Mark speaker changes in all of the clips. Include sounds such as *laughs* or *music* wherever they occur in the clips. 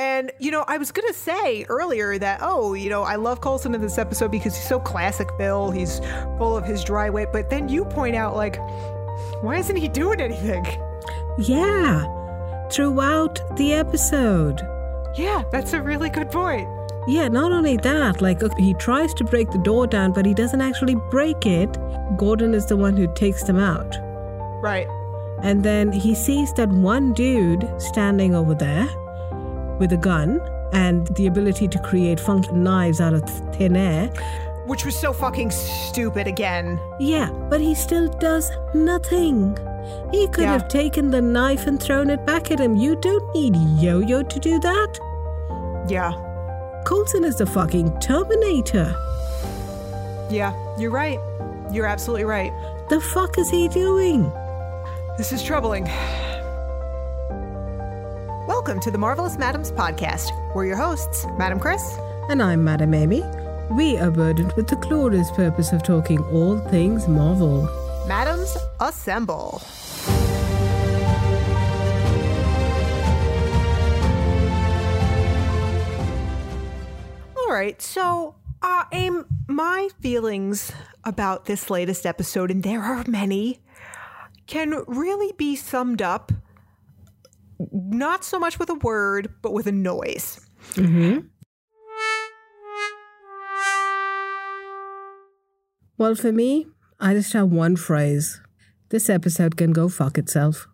Speaker 1: And, you know, I was going to say earlier that, oh, you know, I love Coulson in this episode because he's so classic Bill. He's full of his dry wit. But then you point out, like, why isn't he doing anything?
Speaker 2: Yeah, throughout the episode.
Speaker 1: Yeah, that's a really good point.
Speaker 2: Yeah, not only that, like he tries to break the door down, but he doesn't actually break it. Gordon is the one who takes them out.
Speaker 1: Right.
Speaker 2: And then he sees that one dude standing over there with a gun and the ability to create funky knives out of thin air.
Speaker 1: Which was so fucking stupid again.
Speaker 2: Yeah, but he still does nothing. He could
Speaker 1: Yeah.
Speaker 2: have taken the knife and thrown it back at him. You don't need Yo Yo to do that.
Speaker 1: Yeah.
Speaker 2: Coulson is the fucking Terminator.
Speaker 1: Yeah, you're right. You're absolutely right.
Speaker 2: The fuck is he doing?
Speaker 1: This is troubling. Welcome to the Marvelous Madames podcast. We're your hosts, Madam Chris.
Speaker 2: And I'm Madam Amy. We are burdened with the glorious purpose of talking all things Marvel.
Speaker 1: Madams, assemble. All right, so uh, aim my feelings about this latest episode, and there are many, can really be summed up not so much with a word, but with a noise. Mm-hmm.
Speaker 2: Well, for me, I just have one phrase. This episode can go fuck itself.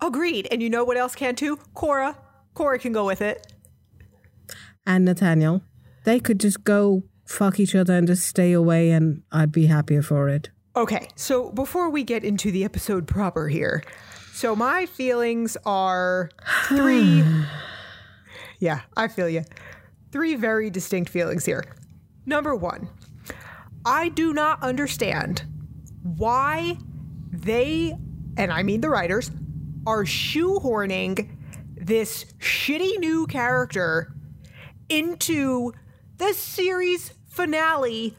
Speaker 1: Agreed. And you know what else can too? Cora. Cora can go with it.
Speaker 2: And Nathaniel, they could just go fuck each other and just stay away, and I'd be happier for it.
Speaker 1: Okay, so before we get into the episode proper here, so my feelings are three. *sighs* yeah, I feel you. Three very distinct feelings here. Number one, I do not understand why they, and I mean the writers, are shoehorning this shitty new character into the series finale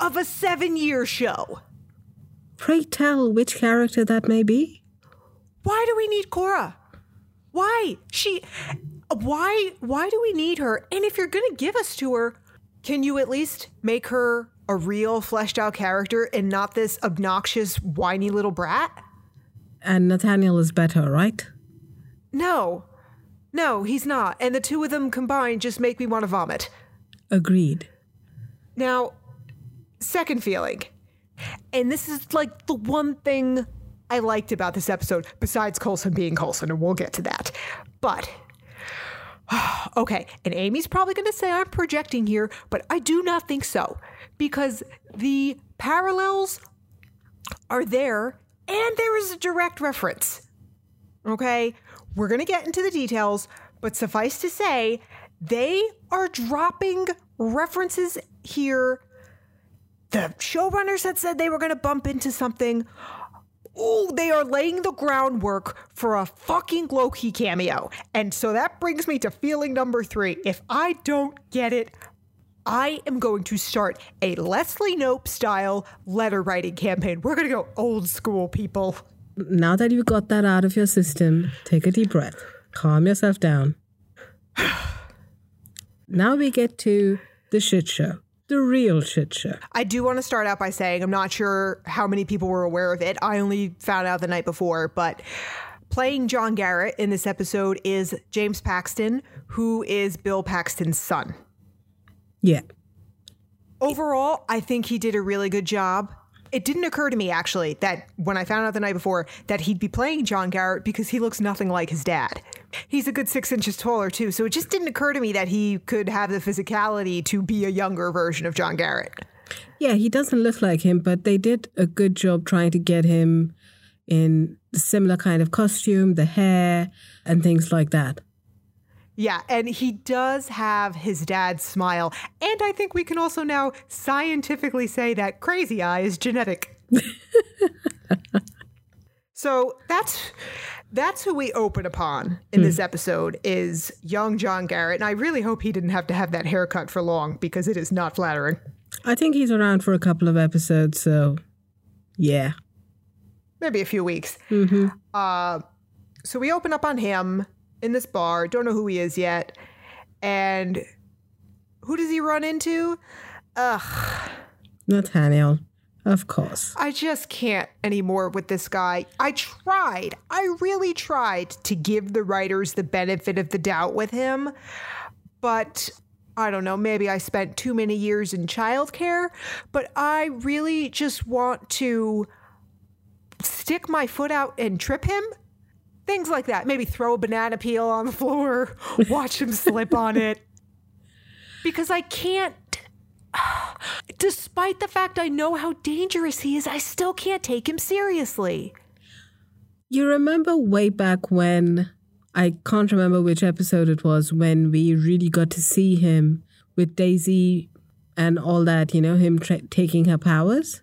Speaker 1: of a seven year show.
Speaker 2: Pray tell which character that may be.
Speaker 1: Why do we need Cora? Why? She why why do we need her? And if you're going to give us to her, can you at least make her a real fleshed out character and not this obnoxious whiny little brat?
Speaker 2: And Nathaniel is better, right?
Speaker 1: No. No, he's not. And the two of them combined just make me want to vomit.
Speaker 2: Agreed.
Speaker 1: Now, second feeling. And this is like the one thing I liked about this episode, besides Coulson being Coulson, and we'll get to that. But, *sighs* okay, and Amy's probably going to say I'm projecting here, but I do not think so. Because the parallels are there, and there is a direct reference. Okay, we're going to get into the details, but suffice to say, they are dropping references here. The showrunners had said they were going to bump into something. Oh, they are laying the groundwork for a fucking Loki cameo. And so that brings me to feeling number three. If I don't get it, I am going to start a Leslie Knope style letter writing campaign. We're going to go old school, people.
Speaker 2: Now that you've got that out of your system, take a deep breath. Calm yourself down. *sighs* now we get to the shit show. The real shit show.
Speaker 1: I do want to start out by saying I'm not sure how many people were aware of it. I only found out the night before, but playing John Garrett in this episode is James Paxton, who is Bill Paxton's son.
Speaker 2: Yeah.
Speaker 1: Overall, I think he did a really good job. It didn't occur to me actually that when I found out the night before that he'd be playing John Garrett because he looks nothing like his dad. He's a good six inches taller too, so it just didn't occur to me that he could have the physicality to be a younger version of John Garrett.
Speaker 2: Yeah, he doesn't look like him, but they did a good job trying to get him in the similar kind of costume, the hair, and things like that.
Speaker 1: Yeah, and he does have his dad's smile. And I think we can also now scientifically say that crazy eye is genetic. *laughs* so that's that's who we open upon in this episode is young John Garrett. And I really hope he didn't have to have that haircut for long because it is not flattering.
Speaker 2: I think he's around for a couple of episodes, so yeah.
Speaker 1: Maybe a few weeks. Uh, so we open up on him in this bar. Don't know who he is yet. And who does he run into? Ugh.
Speaker 2: Nathaniel, of course.
Speaker 1: I just can't anymore with this guy. I tried. I really tried to give the writers the benefit of the doubt with him. But I don't know, maybe I spent too many years in childcare, but I really just want to stick my foot out and trip him. Things like that. Maybe throw a banana peel on the floor, *laughs* watch him slip on it. Because I can't, *sighs* despite the fact I know how dangerous he is, I still can't take him seriously.
Speaker 2: You remember way back when, I can't remember which episode it was, when we really got to see him with Daisy and all that, you know, him tra- taking her powers?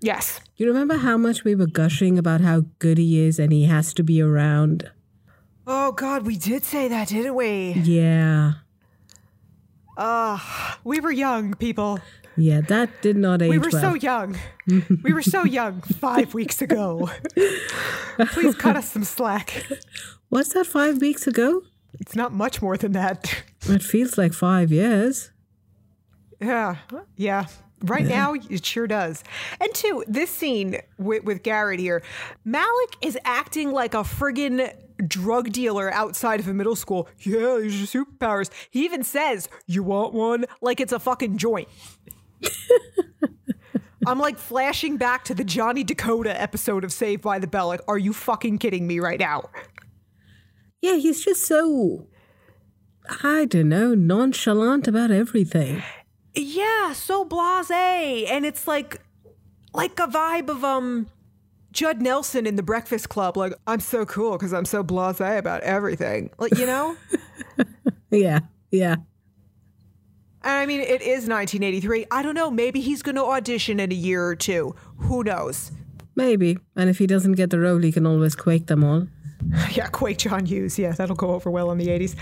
Speaker 1: Yes.
Speaker 2: You remember how much we were gushing about how good he is and he has to be around?
Speaker 1: Oh, God, we did say that, didn't we?
Speaker 2: Yeah.
Speaker 1: Uh, we were young, people.
Speaker 2: Yeah, that did not age
Speaker 1: We were
Speaker 2: well.
Speaker 1: so young. *laughs* we were so young five weeks ago. Please cut us some slack.
Speaker 2: What's that five weeks ago?
Speaker 1: It's not much more than that.
Speaker 2: It feels like five years.
Speaker 1: Yeah, yeah. Right now, it sure does. And two, this scene with, with Garrett here, Malick is acting like a friggin' drug dealer outside of a middle school. Yeah, these are superpowers. He even says, You want one? Like it's a fucking joint. *laughs* I'm like flashing back to the Johnny Dakota episode of Saved by the Bell. Like, are you fucking kidding me right now?
Speaker 2: Yeah, he's just so, I don't know, nonchalant about everything.
Speaker 1: Yeah, so blasé, and it's like, like a vibe of um, Judd Nelson in The Breakfast Club. Like, I'm so cool because I'm so blasé about everything. Like, you know. *laughs*
Speaker 2: Yeah, yeah.
Speaker 1: And I mean, it is 1983. I don't know. Maybe he's going to audition in a year or two. Who knows?
Speaker 2: Maybe. And if he doesn't get the role, he can always quake them all. *laughs*
Speaker 1: Yeah, Quake John Hughes. Yeah, that'll go over well in the 80s.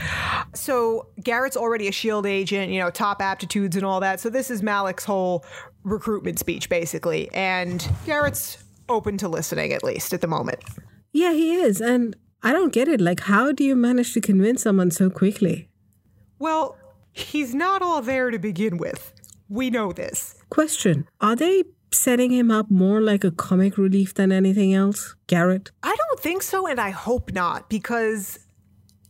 Speaker 1: So Garrett's already a SHIELD agent, you know, top aptitudes and all that. So this is Malick's whole recruitment speech, basically. And Garrett's open to listening, at least at the moment.
Speaker 2: Yeah, he is. And I don't get it. Like, how do you manage to convince someone so quickly?
Speaker 1: Well, he's not all there to begin with. We know this.
Speaker 2: Question Are they setting him up more like a comic relief than anything else? Garrett?
Speaker 1: I don't think so, and I hope not, because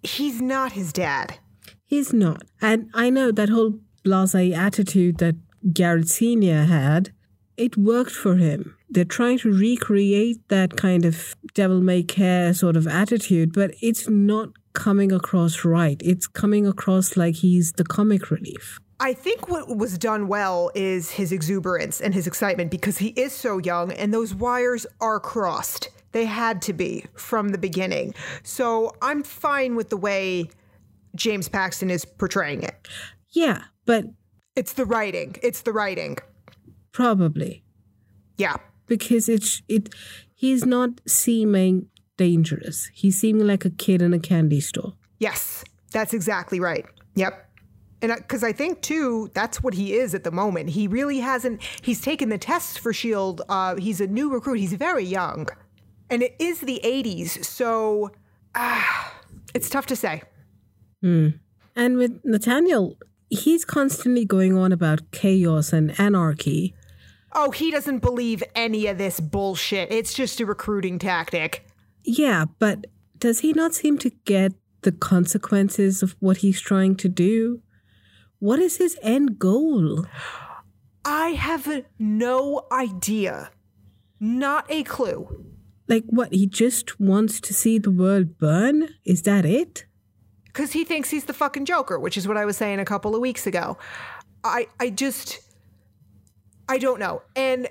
Speaker 1: he's not his dad.
Speaker 2: He's not. And I know that whole blase attitude that Garrett Sr. had, it worked for him. They're trying to recreate that kind of devil may care sort of attitude, but it's not coming across right. It's coming across like he's the comic relief.
Speaker 1: I think what was done well is his exuberance and his excitement because he is so young and those wires are crossed. They had to be from the beginning. So I'm fine with the way James Paxton is portraying it.
Speaker 2: Yeah, but
Speaker 1: It's the writing. It's the writing.
Speaker 2: Probably
Speaker 1: Yeah.
Speaker 2: because it's it he's not seeming dangerous. He's seeming like a kid in a candy store.
Speaker 1: Yes. That's exactly right. Yep. And because I think too, that's what he is at the moment. He really hasn't. He's taken the tests for Shield. Uh, he's a new recruit. He's very young, and it is the '80s, so ah, it's tough to say.
Speaker 2: And with Nathaniel, he's constantly going on about chaos and anarchy.
Speaker 1: Oh, he doesn't believe any of this bullshit. It's just a recruiting tactic.
Speaker 2: Yeah, but does he not seem to get the consequences of what he's trying to do? What is his end goal?
Speaker 1: I have no idea. Not a clue.
Speaker 2: Like, what? He just wants to see the world burn? Is that it?
Speaker 1: because he thinks he's the fucking Joker, which is what I was saying a couple of weeks ago. I I just I don't know. And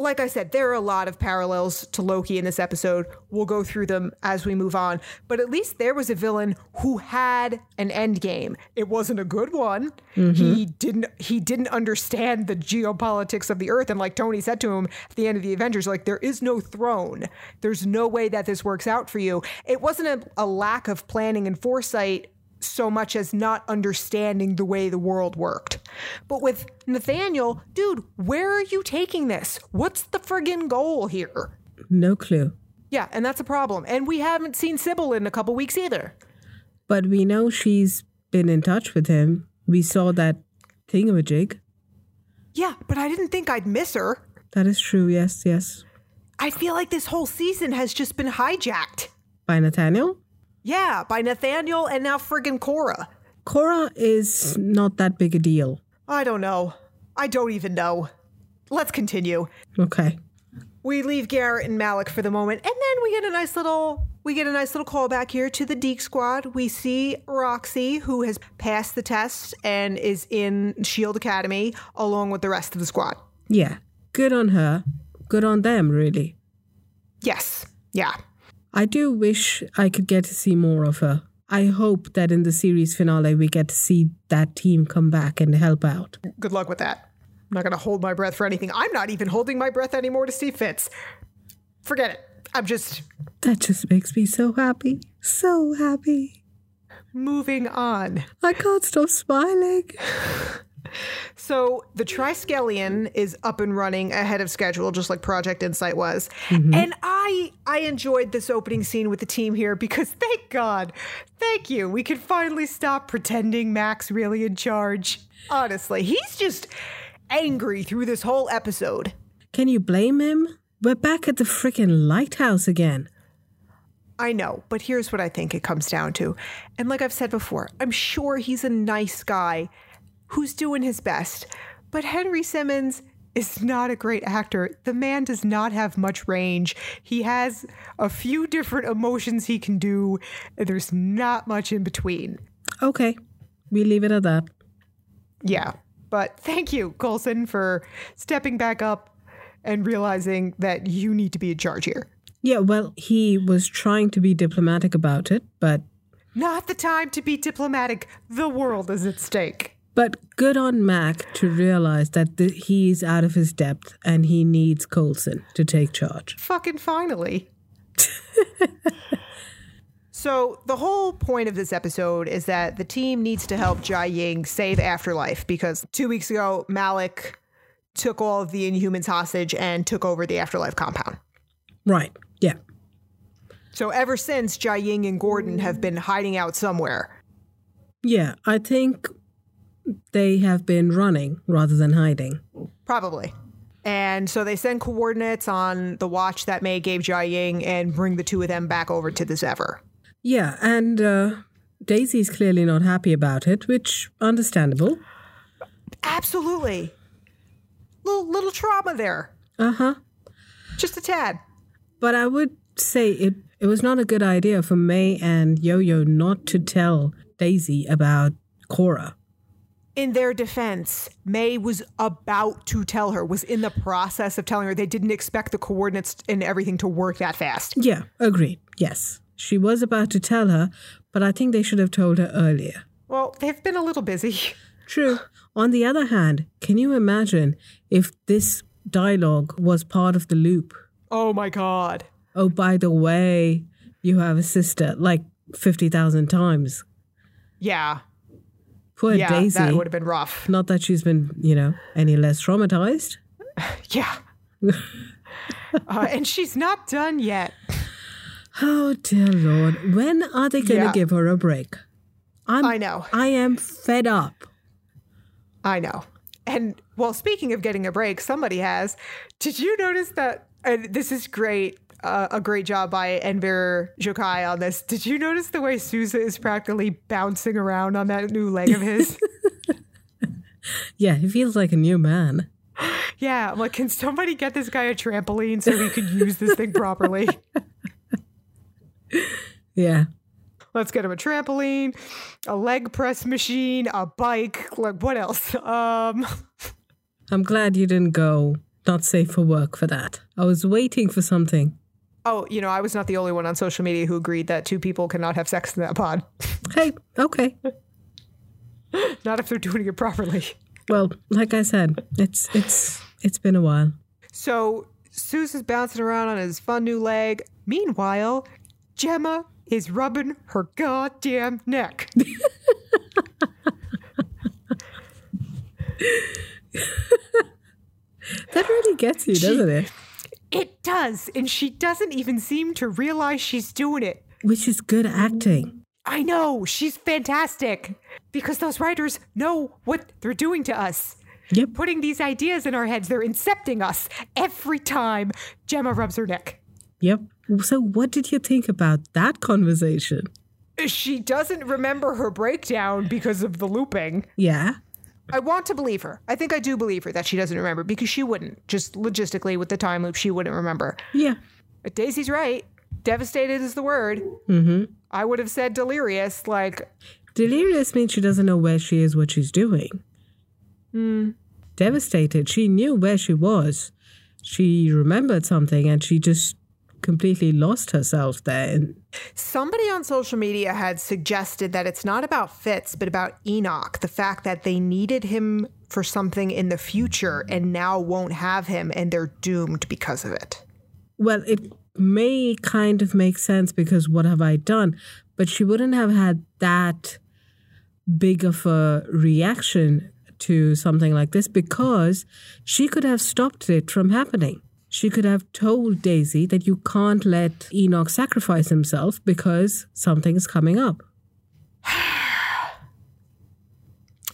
Speaker 1: like I said, there are a lot of parallels to Loki in this episode. We'll go through them as we move on. But at least there was a villain who had an end game. It wasn't a good one. Mm-hmm. He didn't he didn't understand the geopolitics of the earth. And like Tony said to him at the end of the Avengers, like there is no throne. There's no way that this works out for you. It wasn't a, a lack of planning and foresight so much as not understanding the way the world worked. But with Nathaniel, dude, where are you taking this? What's the friggin' goal here?
Speaker 2: No clue.
Speaker 1: Yeah, and that's a problem. And we haven't seen Sybil in a couple weeks either.
Speaker 2: But we know she's been in touch with him. We saw that thingamajig.
Speaker 1: Yeah, but I didn't think I'd miss her.
Speaker 2: That is true, yes, yes.
Speaker 1: I feel like this whole season has just been hijacked.
Speaker 2: By Nathaniel?
Speaker 1: Yeah, by Nathaniel and now friggin' Cora.
Speaker 2: Cora is not that big a deal.
Speaker 1: I don't know. I don't even know. Let's continue.
Speaker 2: Okay.
Speaker 1: We leave Garrett and Malick for the moment, and then we get a nice little we get a nice little callback here to the Deke squad. We see Roxy, who has passed the test and is in Shield Academy along with the rest of the squad.
Speaker 2: Yeah. Good on her. Good on them, really.
Speaker 1: Yes. Yeah.
Speaker 2: I do wish I could get to see more of her. I hope that in the series finale we get to see that team come back and help out.
Speaker 1: Good luck with that. I'm not going to hold my breath for anything. I'm not even holding my breath anymore to see Fitz. Forget it. I'm just
Speaker 2: That just makes me so happy. So happy.
Speaker 1: moving on.
Speaker 2: I can't stop smiling. *sighs* *laughs*
Speaker 1: So the Triskelion is up and running ahead of schedule, just like Project Insight was. Mm-hmm. And I I enjoyed this opening scene with the team here because *laughs* thank God, thank you, we can finally stop pretending Mack's really in charge. Honestly, he's just angry through this whole episode.
Speaker 2: Can you blame him? We're back at the frickin' lighthouse again.
Speaker 1: I know, but here's what I think it comes down to. And like I've said before, I'm sure he's a nice guy who's doing his best. But Henry Simmons is not a great actor. The man does not have much range. He has a few different emotions he can do, and there's not much in between.
Speaker 2: Okay, we leave it at that.
Speaker 1: Yeah. But thank you, Coulson, for stepping back up and realizing that you need to be in charge here.
Speaker 2: Yeah, well, he was trying to be diplomatic about it, but
Speaker 1: Not the time to be diplomatic. The world is at stake.
Speaker 2: But good on Mack to realize that the, he's out of his depth and he needs Coulson to take charge.
Speaker 1: Fucking finally. *laughs* so, the whole point of this episode is that the team needs to help Jiaying save Afterlife because two weeks ago, Malick took all of the Inhumans hostage and took over the Afterlife compound.
Speaker 2: Right. Yeah.
Speaker 1: So, ever since, Jiaying and Gordon have been hiding out somewhere.
Speaker 2: Yeah, I think they have been running rather than hiding.
Speaker 1: Probably. And so they send coordinates on the watch that May gave Jiaying and bring the two of them back over to the Zephyr.
Speaker 2: Yeah, and uh, Daisy's clearly not happy about it, which understandable.
Speaker 1: Absolutely. Little little trauma there.
Speaker 2: Uh huh.
Speaker 1: Just a tad.
Speaker 2: But I would say it it was not a good idea for May and Yo Yo not to tell Daisy about Cora.
Speaker 1: In their defense, May was about to tell her, was in the process of telling her they didn't expect the coordinates and everything to work that fast.
Speaker 2: Yeah, agreed. Yes. She was about to tell her, but I think they should have told her earlier.
Speaker 1: Well, they've been a little busy. *laughs*
Speaker 2: True. On the other hand, can you imagine if this dialogue was part of the loop?
Speaker 1: Oh my god.
Speaker 2: Oh, by the way, you have a sister, like 50,000 times.
Speaker 1: Yeah.
Speaker 2: Poor
Speaker 1: Yeah,
Speaker 2: Daisy.
Speaker 1: that would have been rough.
Speaker 2: Not that she's been, you know, any less traumatized. *laughs*
Speaker 1: Yeah. *laughs* uh, and she's not done yet.
Speaker 2: Oh, dear Lord. When are they going to
Speaker 1: Yeah.
Speaker 2: give her a break? I'm,
Speaker 1: I know.
Speaker 2: I am fed up.
Speaker 1: I know. And well, speaking of getting a break, somebody has. Did you notice that? And this is great. Uh, a great job by Enver Gjokaj on this. Did you notice the way Sousa is practically bouncing around on that new leg of his? *laughs*
Speaker 2: Yeah, he feels like a new man. *gasps*
Speaker 1: yeah, I'm like, can somebody get this guy a trampoline so he could use this thing properly? *laughs*
Speaker 2: Yeah.
Speaker 1: Let's get him a trampoline, a leg press machine, a bike. Like, what else? Um, *laughs*
Speaker 2: I'm glad you didn't go not safe for work for that. I was waiting for something.
Speaker 1: Oh, you know, I was not the only one on social media who agreed that two people cannot have sex in that pod. *laughs*
Speaker 2: Hey, okay. *laughs*
Speaker 1: not if they're doing it properly.
Speaker 2: Well, like I said, it's it's it's been a while.
Speaker 1: So Sousa is bouncing around on his fun new leg. Meanwhile, Jemma is rubbing her goddamn neck. *laughs*
Speaker 2: That really gets you, doesn't it?
Speaker 1: It does, and she doesn't even seem to realize she's doing it.
Speaker 2: Which is good acting.
Speaker 1: I know, she's fantastic. Because those writers know what they're doing to us.
Speaker 2: Yep.
Speaker 1: Putting these ideas in our heads, they're incepting us every time Jemma rubs her neck.
Speaker 2: Yep. So, what did you think about that conversation?
Speaker 1: She doesn't remember her breakdown because of the looping.
Speaker 2: Yeah.
Speaker 1: I want to believe her. I think I do believe her that she doesn't remember because she wouldn't. Just logistically, with the time loop, she wouldn't remember.
Speaker 2: Yeah.
Speaker 1: But Daisy's right. Devastated is the word.
Speaker 2: Mm-hmm.
Speaker 1: I would have said delirious. Like,
Speaker 2: Delirious means she doesn't know where she is, what she's doing. Devastated. She knew where she was. She remembered something and she just completely lost herself there.
Speaker 1: Somebody on social media had suggested that it's not about Fitz, but about Enoch. The fact that they needed him for something in the future and now won't have him and they're doomed because of it.
Speaker 2: well, it may kind of make sense because what have I done? But she wouldn't have had that big of a reaction to something like this because she could have stopped it from happening. She could have told Daisy that you can't let Enoch sacrifice himself because something's coming up. *sighs*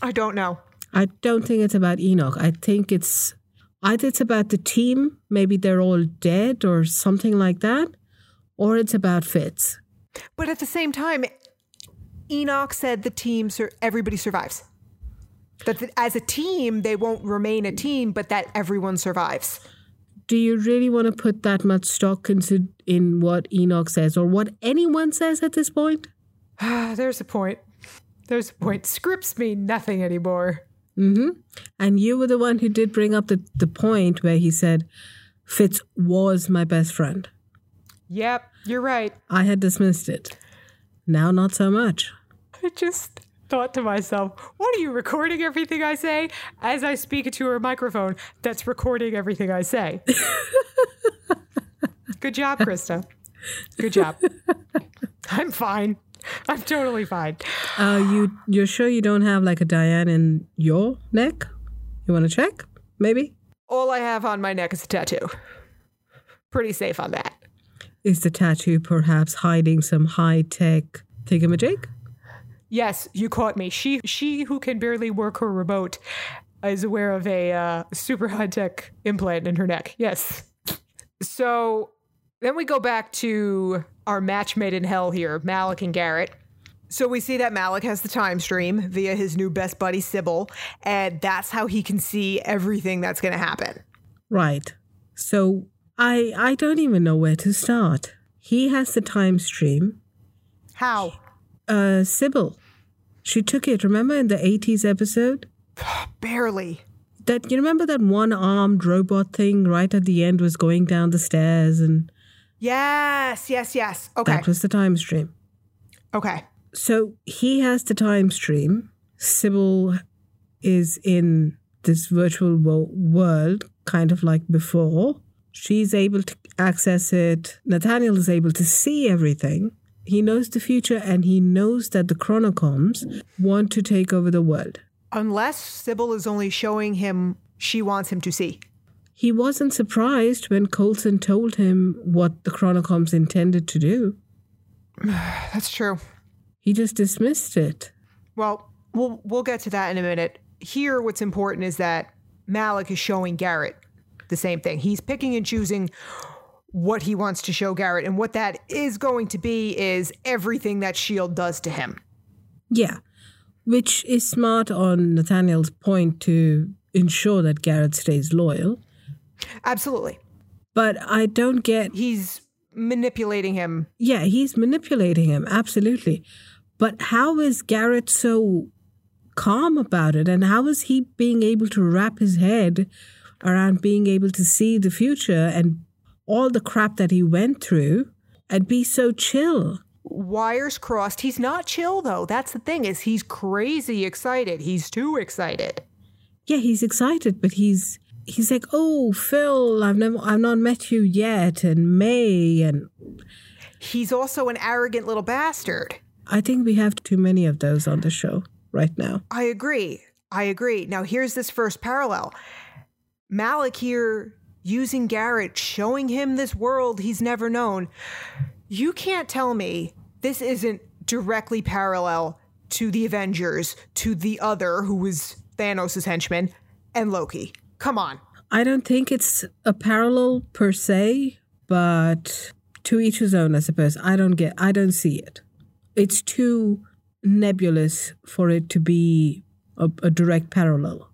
Speaker 1: I don't know.
Speaker 2: I don't think it's about Enoch. I think it's either it's about the team, maybe they're all dead or something like that, or it's about Fitz.
Speaker 1: But at the same time, Enoch said the team, sur- everybody survives. That the, as a team, they won't remain a team, but that everyone survives.
Speaker 2: Do you really want to put that much stock into in what Enoch says or what anyone says at this point? *sighs*
Speaker 1: There's a point. There's a point. Scripts mean nothing anymore.
Speaker 2: Mm-hmm. And you were the one who did bring up the, the point where he said, Fitz was my best friend.
Speaker 1: Yep, you're right.
Speaker 2: I had dismissed it. Now, not so much.
Speaker 1: I just thought to myself, what are you recording everything I say? As I speak to her microphone, that's recording everything I say. *laughs* Good job, Krista. Good job. *laughs* I'm fine. I'm totally fine.
Speaker 2: Uh, you you're sure you don't have like a Diane in your neck? You want to check? Maybe.
Speaker 1: All I have on my neck is a tattoo. Pretty safe on that.
Speaker 2: Is the tattoo perhaps hiding some high tech thingamajig?
Speaker 1: Yes, you caught me. She she who can barely work her remote is aware of a uh, super high tech implant in her neck. Yes. So then we go back to our match made in hell here, Malick and Garrett. So we see that Malick has the time stream via his new best buddy Sybil, and that's how he can see everything that's going to happen.
Speaker 2: Right. So I I don't even know where to start. He has the time stream.
Speaker 1: How?
Speaker 2: Uh, Sybil, she took it. Remember in the '80s episode *sighs*
Speaker 1: Barely.
Speaker 2: that you remember that one armed robot thing right at the end was going down the stairs, and
Speaker 1: Yes, yes, yes. Okay.
Speaker 2: that was the time stream.
Speaker 1: Okay.
Speaker 2: So he has the time stream. Sybil is in this virtual wo- world, kind of like before. She's able to access it. Nathaniel is able to see everything. He knows the future and he knows that the Chronicoms want to take over the world.
Speaker 1: Unless Sybil is only showing him she wants him to see.
Speaker 2: He wasn't surprised when Coulson told him what the Chronicoms intended to do. *sighs*
Speaker 1: That's true.
Speaker 2: He just dismissed it.
Speaker 1: Well, we'll we'll get to that in a minute. Here, what's important is that Malick is showing Garrett the same thing. He's picking and choosing what he wants to show Garrett, and what that is going to be is everything that Shield does to him.
Speaker 2: Yeah, which is smart on Nathaniel's point to ensure that Garrett stays loyal.
Speaker 1: Absolutely,
Speaker 2: But I don't get,
Speaker 1: he's manipulating him.
Speaker 2: yeah, he's manipulating him, absolutely. But how is Garrett so calm about it? And how is he being able to wrap his head around being able to see the future and all the crap that he went through and be so chill?
Speaker 1: Wires crossed. He's not chill though. That's the thing is he's crazy excited. He's too excited.
Speaker 2: yeah, he's excited, but he's he's like, "Oh, Phil, I've never, I've not met you yet," and May, and
Speaker 1: He's also an arrogant little bastard.
Speaker 2: I think we have too many of those on the show right now.
Speaker 1: I agree. I agree. Now, here's this first parallel Malick here using Garrett, showing him this world he's never known. You can't tell me this isn't directly parallel to the Avengers, to the other who was Thanos' henchman, and Loki. Come on.
Speaker 2: I don't think it's a parallel per se, but to each his own, I suppose. I don't get, I don't see it. It's too nebulous for it to be a, a direct parallel.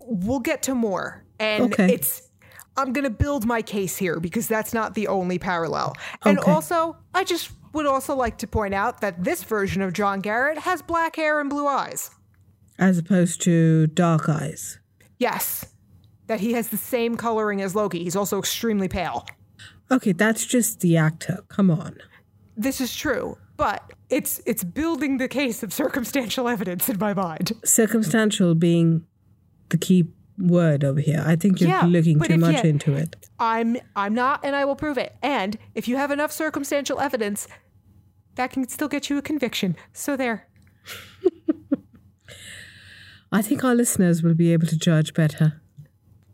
Speaker 1: We'll get to more. And
Speaker 2: Okay.
Speaker 1: it's, I'm going to build my case here because that's not the only parallel. And
Speaker 2: Okay.
Speaker 1: also, I just would also like to point out that this version of John Garrett has black hair and blue eyes.
Speaker 2: As opposed to Dark Eyes.
Speaker 1: Yes. That he has the same coloring as Loki. He's also extremely pale.
Speaker 2: Okay, that's just the actor. Come on.
Speaker 1: This is true, but it's it's building the case of circumstantial evidence in my mind.
Speaker 2: Circumstantial being the key word over here. I think you're
Speaker 1: Yeah,
Speaker 2: looking too much
Speaker 1: you-
Speaker 2: into it.
Speaker 1: I'm I'm not and I will prove it. And if you have enough circumstantial evidence, that can still get you a conviction. So there. *laughs*
Speaker 2: I think our listeners will be able to judge better.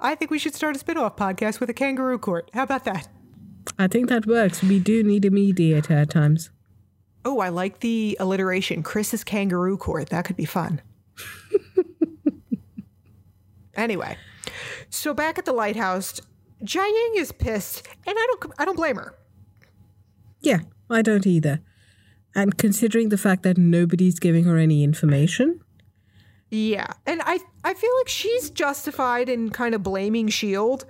Speaker 1: I think we should start a spin-off podcast with a kangaroo court. How about that?
Speaker 2: I think that works. We do need a mediator at times.
Speaker 1: Oh, I like the alliteration. Chris's kangaroo court. That could be fun. *laughs* anyway, so back at the lighthouse, Jiaying is pissed, and I don't I don't blame her.
Speaker 2: Yeah, I don't either. And considering the fact that nobody's giving her any information,
Speaker 1: Yeah, and I I feel like she's justified in kind of blaming Shield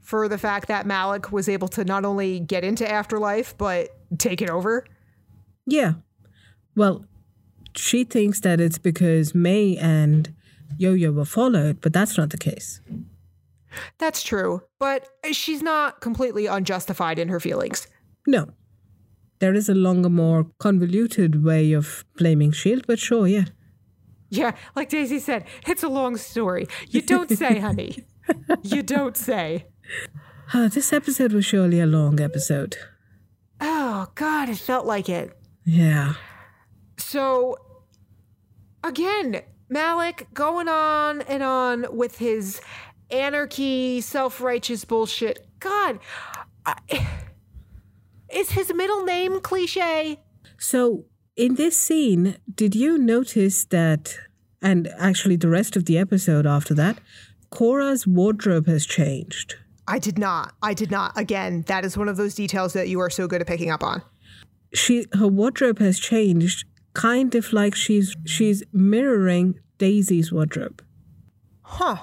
Speaker 1: for the fact that Malick was able to not only get into Afterlife but take it over.
Speaker 2: yeah. Well, she thinks that it's because May and Yo Yo were followed, but that's not the case.
Speaker 1: That's true, but she's not completely unjustified in her feelings.
Speaker 2: No. There is a longer, more convoluted way of blaming S.H.I.E.L.D., but sure, yeah.
Speaker 1: Yeah, like Daisy said, it's a long story. You don't say, honey. *laughs* You don't say.
Speaker 2: Uh, this episode was surely a long episode.
Speaker 1: Oh, God, it felt like it.
Speaker 2: Yeah.
Speaker 1: So, again, Malick going on and on with his anarchy, self righteous bullshit. God, I, *sighs* is his middle name cliche?
Speaker 2: So, in this scene, did you notice that, and actually the rest of the episode after that, Cora's wardrobe has changed?
Speaker 1: I did not. I did not. Again, that is one of those details that you are so good at picking up on.
Speaker 2: She her wardrobe has changed, kind of like she's she's mirroring Daisy's wardrobe.
Speaker 1: Huh.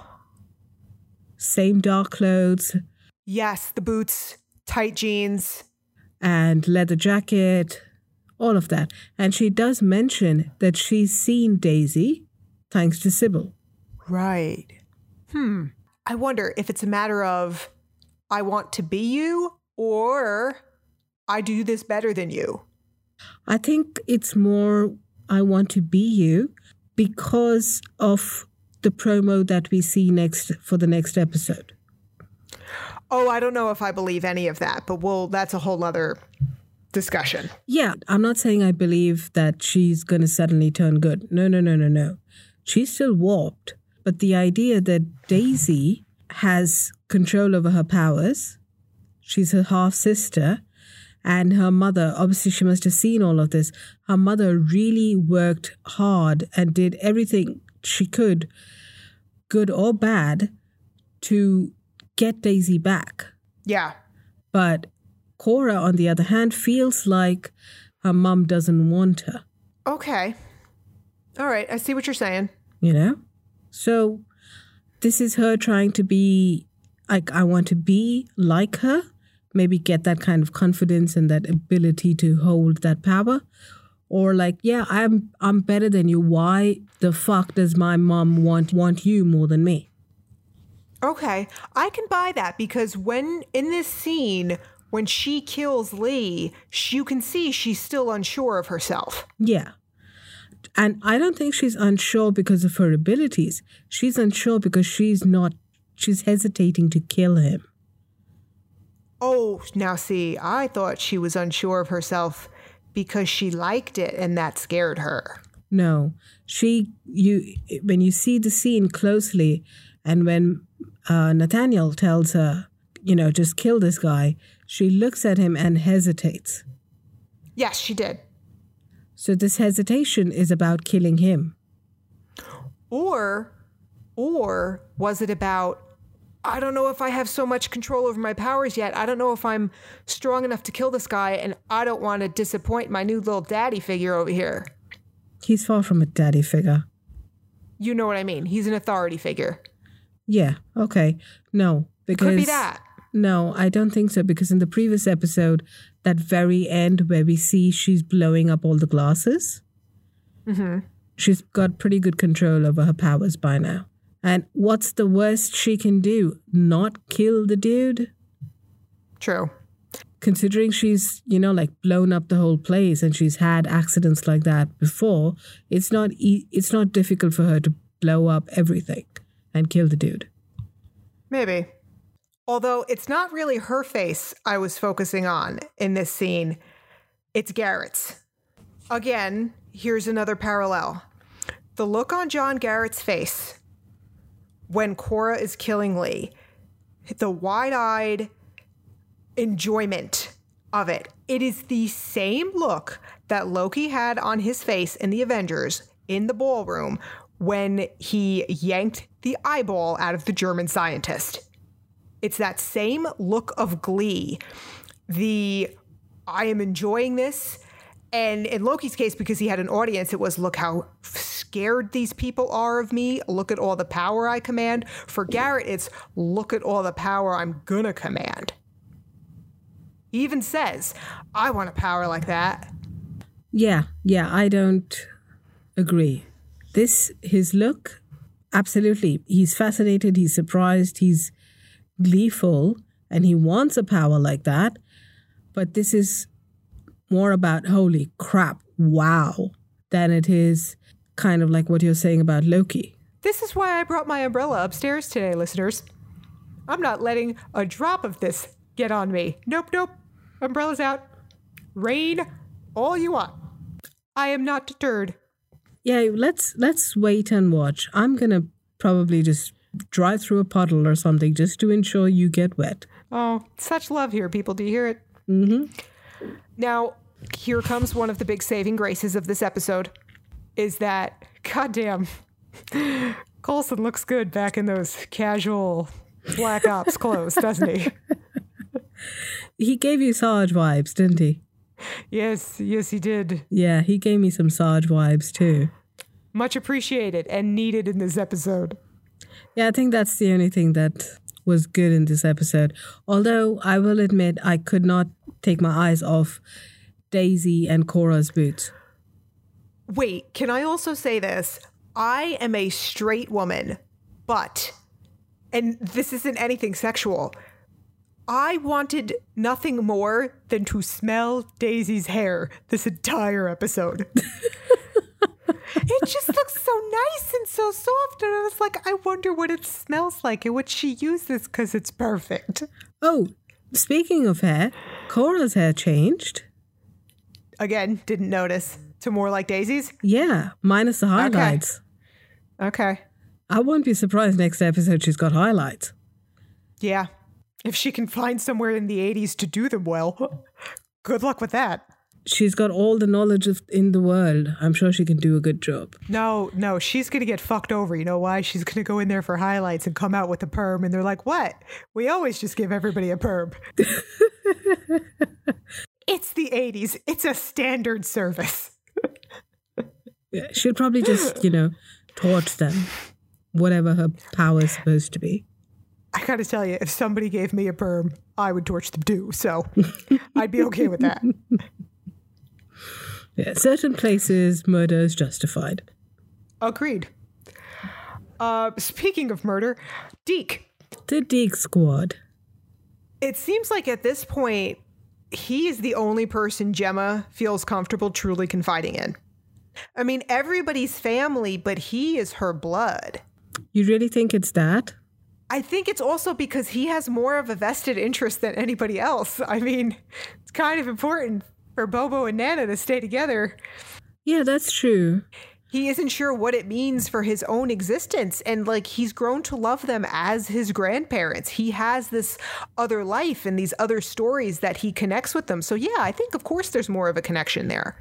Speaker 2: Same dark clothes
Speaker 1: Yes, the boots, tight jeans.
Speaker 2: and leather jacket, all of that. And she does mention that she's seen Daisy thanks to Sybil.
Speaker 1: Right. Hmm. I wonder if it's a matter of I want to be you or I do this better than you.
Speaker 2: I think it's more I want to be you because of the promo that we see next for the next episode.
Speaker 1: Oh, I don't know if I believe any of that, but we'll that's a whole other discussion.
Speaker 2: Yeah, I'm not saying I believe that she's going to suddenly turn good. No, no, no, no, no. She's still warped. But the idea that Daisy has control over her powers, she's her half sister, and her mother, obviously, she must have seen all of this. Her mother really worked hard and did everything she could, good or bad, to get Daisy back.
Speaker 1: Yeah.
Speaker 2: But Cora, on the other hand, feels like her mum doesn't want her,
Speaker 1: Okay. All right, I see what you're saying.
Speaker 2: you know? So this is her trying to be like, I want to be like her, maybe get that kind of confidence and that ability to hold that power. Or like, yeah, I'm I'm better than you. Why the fuck does my mom want want you more than me?
Speaker 1: Okay, I can buy that because when in this scene, when she kills Lee, sh- you can see she's still unsure of herself.
Speaker 2: Yeah. And I don't think she's unsure because of her abilities. She's unsure because she's not, she's hesitating to kill him.
Speaker 1: Oh, now see, I thought she was unsure of herself because she liked it and that scared her.
Speaker 2: No, she, you, when you see the scene closely and when uh, Nathaniel tells her, you know, just kill this guy, she looks at him and hesitates.
Speaker 1: Yes, she did.
Speaker 2: So this hesitation is about killing him.
Speaker 1: Or, or was it about, I don't know if I have so much control over my powers yet. I don't know if I'm strong enough to kill this guy, and I don't want to disappoint my new little daddy figure over here.
Speaker 2: He's far from a daddy figure.
Speaker 1: You know what I mean? He's an authority figure.
Speaker 2: Yeah, okay. No, because.
Speaker 1: Could be that.
Speaker 2: No, I don't think so because in the previous episode, that very end where we see she's blowing up all the glasses,
Speaker 1: Mm-hmm.
Speaker 2: she's got pretty good control over her powers by now. And what's the worst she can do? Not kill the dude?
Speaker 1: True.
Speaker 2: Considering she's, you know, like blown up the whole place and she's had accidents like that before, it's not e- it's not difficult for her to blow up everything and kill the dude.
Speaker 1: Maybe. Although it's not really her face I was focusing on in this scene, it's Garrett's. Again, here's another parallel. The look on John Garrett's face when Cora is killing Lee, the wide eyed enjoyment of it. It is the same look that Loki had on his face in the Avengers in the ballroom when he yanked the eyeball out of the German scientist. It's that same look of glee. The I am enjoying this. And in Loki's case, because he had an audience, it was look how scared these people are of me. Look at all the power I command. For Garrett, it's look at all the power I'm gonna command. He even says, I want a power like that.
Speaker 2: Yeah, yeah, I don't agree. This, his look, absolutely. He's fascinated, he's surprised, he's gleeful, and he wants a power like that. But this is more about holy crap, wow, than it is kind of like what you're saying about Loki.
Speaker 1: This is why I brought my umbrella upstairs today, listeners. I'm not letting a drop of this get on me. Nope, nope. Umbrella's out. Rain all you want. I am not deterred.
Speaker 2: Yeah, let's let's wait and watch. I'm gonna probably just drive through a puddle or something just to ensure you get wet.
Speaker 1: Oh, such love here, people. Do you hear it?
Speaker 2: Mm-hmm.
Speaker 1: Now, here comes one of the big saving graces of this episode is that, goddamn, Coulson looks good back in those casual Black Ops clothes, doesn't he? *laughs*
Speaker 2: He gave you Sarge vibes, didn't he?
Speaker 1: Yes, yes, he did.
Speaker 2: Yeah, he gave me some Sarge vibes too.
Speaker 1: Much appreciated and needed in this episode.
Speaker 2: Yeah, I think that's the only thing that was good in this episode. Although I will admit I could not take my eyes off Daisy and Cora's boots.
Speaker 1: Wait, can I also say this? I am a straight woman, but, and this isn't anything sexual, I wanted nothing more than to smell Daisy's hair this entire episode. *laughs* it just looks so nice and so soft. And I was like, I wonder what it smells like and would she use this because it's perfect.
Speaker 2: Oh, speaking of hair, Cora's hair changed.
Speaker 1: Again, didn't notice. To more like Daisy's?
Speaker 2: Yeah, minus the highlights.
Speaker 1: Okay.
Speaker 2: I won't be surprised next episode she's got highlights.
Speaker 1: Yeah. If she can find somewhere in the 80s to do them well, *laughs* good luck with that.
Speaker 2: She's got all the knowledge of, in the world. I'm sure she can do a good job.
Speaker 1: No, no, she's going to get fucked over. You know why? She's going to go in there for highlights and come out with a perm. And they're like, what? We always just give everybody a perm. *laughs* it's the 80s. It's a standard service.
Speaker 2: She'll probably just, you know, torch them, whatever her power is supposed to be.
Speaker 1: I got to tell you, if somebody gave me a perm, I would torch them too. So I'd be okay with that.
Speaker 2: Yeah, certain places, murder is justified.
Speaker 1: Agreed. Uh, speaking of murder, Deke.
Speaker 2: The Deke Squad.
Speaker 1: It seems like at this point, he is the only person Jemma feels comfortable truly confiding in. I mean, everybody's family, but he is her blood.
Speaker 2: You really think it's that?
Speaker 1: I think it's also because he has more of a vested interest than anybody else. I mean, it's kind of important for Bobo and Nana to stay together.
Speaker 2: Yeah, that's true.
Speaker 1: he isn't sure what it means for his own existence and like he's grown to love them as his grandparents he has this other life and these other stories that he connects with them so yeah i think of course there's more of a connection there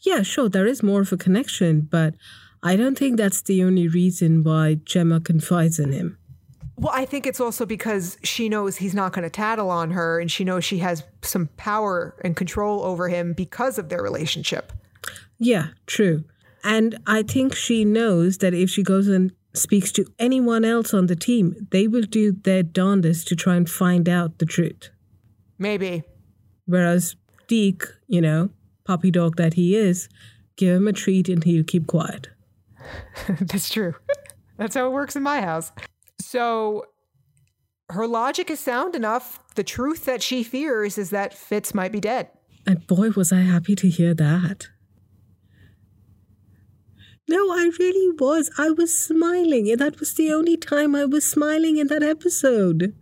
Speaker 2: Yeah, sure, there is more of a connection, but I don't think that's the only reason why Jemma confides in him.
Speaker 1: well i think it's also because she knows he's not going to tattle on her and she knows she has some power and control over him because of their relationship
Speaker 2: Yeah, true. And I think she knows that if she goes and speaks to anyone else on the team, they will do their darndest to try and find out the truth.
Speaker 1: maybe
Speaker 2: Whereas Deke, you know, puppy dog that he is, give him a treat and he'll keep quiet. *laughs*
Speaker 1: That's true. That's how it works in my house. So her logic is sound enough. The truth that she fears is that Fitz might be dead.
Speaker 2: And boy, was I happy to hear that. No, I really was. I was smiling. And that was the only time I was smiling in that episode.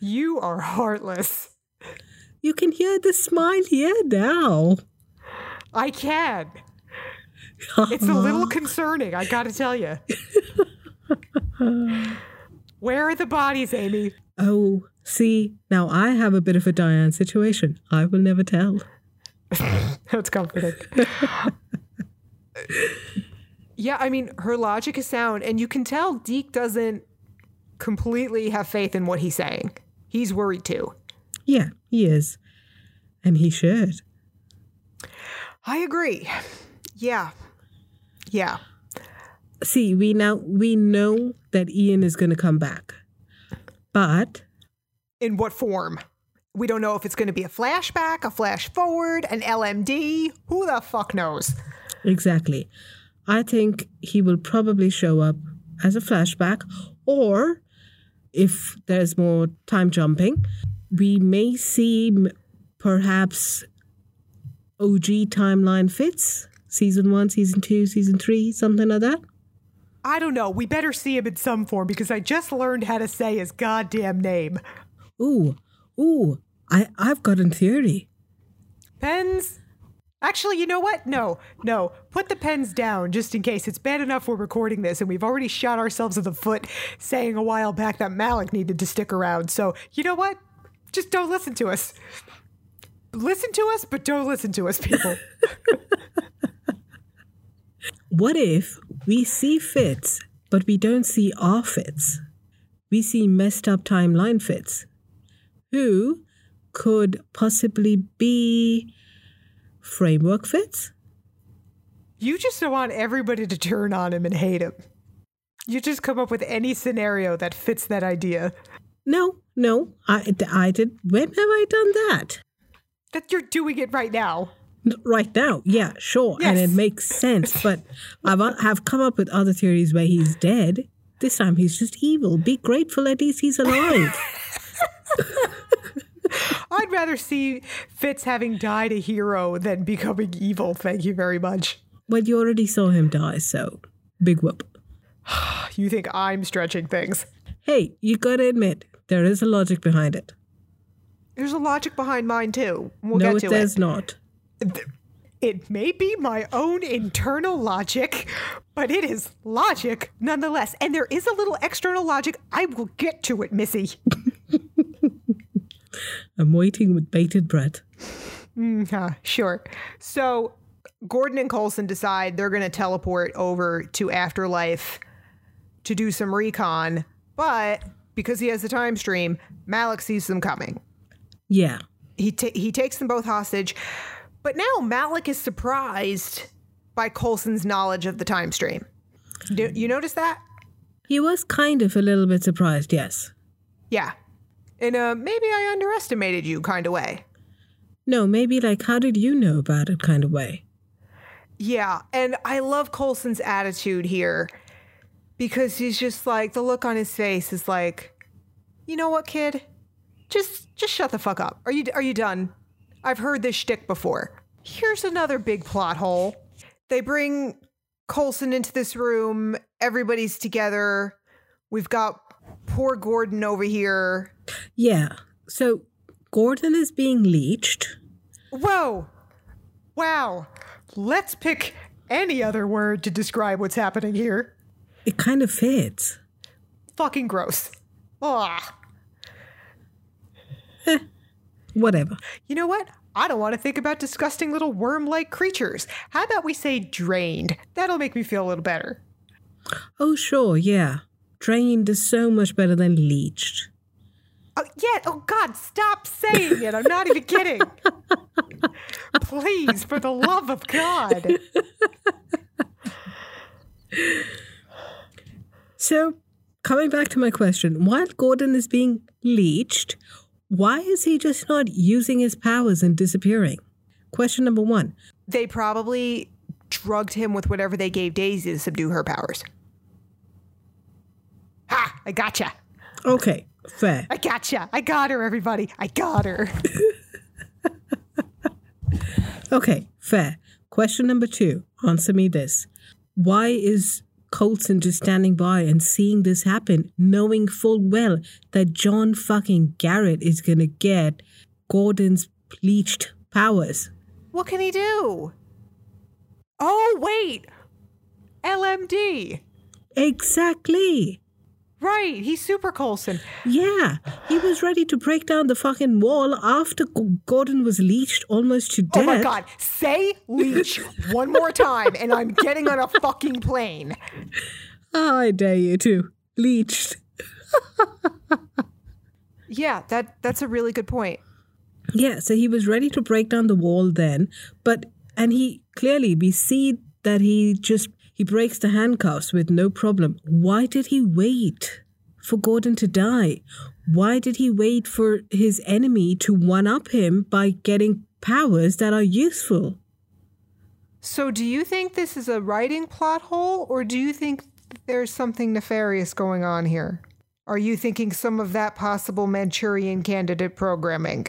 Speaker 1: You are heartless.
Speaker 2: You can hear the smile here now.
Speaker 1: I can. *laughs* It's a little concerning, I gotta tell you. Where are the bodies, Amy?
Speaker 2: Oh, see, now I have a bit of a Diane situation. I will never tell. *laughs*
Speaker 1: That's comforting. yeah, I mean, her logic is sound, and you can tell Deke doesn't completely have faith in what he's saying. He's worried too.
Speaker 2: Yeah, he is. And he should.
Speaker 1: I agree. Yeah. Yeah.
Speaker 2: See, we now we know that Iain is going to come back. But
Speaker 1: In what form? We don't know if it's going to be a flashback, a flash forward, an LMD. Who the fuck knows?
Speaker 2: exactly. I think he will probably show up as a flashback or if there's more time jumping, we may see perhaps OG timeline Fitz season 1, season 2, season 3, something like that.
Speaker 1: I don't know. We better see him in some form because I just learned how to say his goddamn name.
Speaker 2: Ooh, ooh, I, I've got a theory.
Speaker 1: Pens? Actually, you know what? No, no. Put the pens down just in case. It's bad enough we're recording this and we've already shot ourselves in the foot saying a while back that Malick needed to stick around. So, you know what? Just don't listen to us. Listen to us, but don't listen to us, people. *laughs*
Speaker 2: What if we see Fitz, but we don't see our Fitz? We see messed up timeline Fitz. Who could possibly be framework Fitz?
Speaker 1: you just want everybody to turn on him and hate him. You just come up with any scenario that fits that idea.
Speaker 2: No, no, I, I did. When have I done that?
Speaker 1: That you're doing it right now.
Speaker 2: Right now, yeah, sure, and it makes sense. But *laughs* I've uh, have come up with other theories where he's dead. This time he's just evil. Be grateful at least he's alive. *laughs* *laughs*
Speaker 1: I'd rather see Fitz having died a hero than becoming evil. Thank you very much.
Speaker 2: well, you already saw him die, so big whoop. *sighs*
Speaker 1: You think I'm stretching things?
Speaker 2: Hey, you gotta admit there is a logic behind it.
Speaker 1: There's a logic behind mine too. We'll
Speaker 2: no,
Speaker 1: get
Speaker 2: it
Speaker 1: to
Speaker 2: there's
Speaker 1: it.
Speaker 2: not.
Speaker 1: It may be my own internal logic, but it is logic nonetheless. And there is a little external logic. I will get to it, Missy. *laughs*
Speaker 2: I'm waiting with bated breath.
Speaker 1: Uh, sure. So Gordon and Coulson decide they're going to teleport over to Afterlife to do some recon, but because he has the time stream, Malick sees them coming.
Speaker 2: Yeah.
Speaker 1: He ta- he takes them both hostage, but now Malick is surprised by Coulson's knowledge of the time stream. Do you notice that?
Speaker 2: He was kind of a little bit surprised, yes.
Speaker 1: Yeah. In a maybe I underestimated you kind of way.
Speaker 2: No, maybe like, how did you know about it kind of way?
Speaker 1: Yeah, and I love Coulson's attitude here because he's just like the look on his face is like, you know what, kid, just just shut the fuck up. Are you are you done? I've heard this shtick before. Here's another big plot hole. They bring Coulson into this room. Everybody's together. We've got poor Gordon over here.
Speaker 2: Yeah. So Gordon is being leeched.
Speaker 1: Whoa! Wow! Let's pick any other word to describe what's happening here.
Speaker 2: It kind of fits.
Speaker 1: Fucking gross. Ah. *laughs*
Speaker 2: Whatever.
Speaker 1: You know what? I don't want to think about disgusting little worm like creatures. How about we say drained? That'll make me feel a little better.
Speaker 2: Oh, sure, yeah. Drained is so much better than leached.
Speaker 1: Oh, yeah. Oh, God, stop saying it. I'm not even kidding. *laughs* Please, for the love of God.
Speaker 2: So, coming back to my question, while Gordon is being leached, why is he just not using his powers and disappearing? Question number one.
Speaker 1: They probably drugged him with whatever they gave Daisy to subdue her powers. Ha! I gotcha.
Speaker 2: Okay, fair.
Speaker 1: I gotcha. I got her, everybody. I got her. *laughs*
Speaker 2: Okay, fair. Question number two. Answer me this. Why is Coulson just standing by and seeing this happen, knowing full well that John fucking Garrett is gonna get Gordon's bleached powers?
Speaker 1: what can he do? Oh, wait. LMD.
Speaker 2: Exactly.
Speaker 1: Right. He's Super Coulson.
Speaker 2: Yeah, he was ready to break down the fucking wall after Gordon was leached almost to death.
Speaker 1: Oh my God. Say leech *laughs* one more time and I'm getting on a fucking plane.
Speaker 2: Ah, I dare you to. Leached. *laughs*
Speaker 1: Yeah, that that's a really good point.
Speaker 2: Yeah, so he was ready to break down the wall then, but and he clearly we see that he just he breaks the handcuffs with no problem. Why did he wait for Gordon to die? Why did he wait for his enemy to one up him by getting powers that are useful?
Speaker 1: So, do you think this is a writing plot hole, or do you think there's something nefarious going on here? Are you thinking some of that possible Manchurian candidate programming?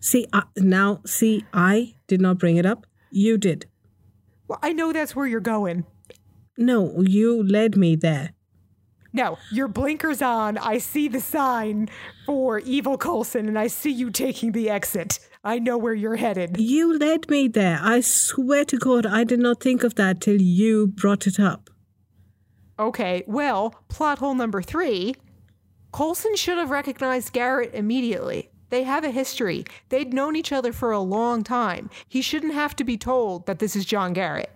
Speaker 2: See, uh, now, see, I did not bring it up. You did.
Speaker 1: Well, I know that's where you're going.
Speaker 2: No, you led me there.
Speaker 1: No, your blinkers on. I see the sign for Evil Coulson, and I see you taking the exit. I know where you're headed.
Speaker 2: You led me there. I swear to God, I did not think of that till you brought it up.
Speaker 1: Okay, well, plot hole number three Coulson should have recognized Garrett immediately. They have a history. They'd known each other for a long time. He shouldn't have to be told that this is John Garrett.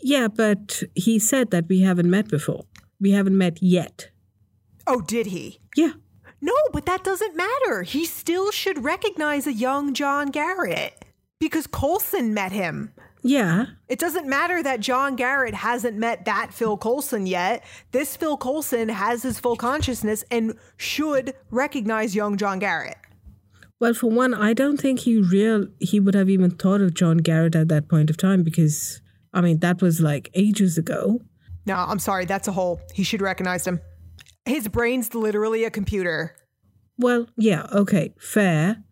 Speaker 2: Yeah, but he said that we haven't met before. We haven't met yet.
Speaker 1: Oh, did he?
Speaker 2: Yeah.
Speaker 1: No, but that doesn't matter. He still should recognize a young John Garrett because Coulson met him.
Speaker 2: Yeah.
Speaker 1: It doesn't matter that John Garrett hasn't met that Phil Coulson yet. This Phil Coulson has his full consciousness and should recognize young John Garrett.
Speaker 2: Well, for one, I don't think he real he would have even thought of John Garrett at that point of time because I mean that was like ages ago.
Speaker 1: No, I'm sorry, that's a hole. He should recognize him. His brain's literally a computer.
Speaker 2: Well, yeah, okay, fair.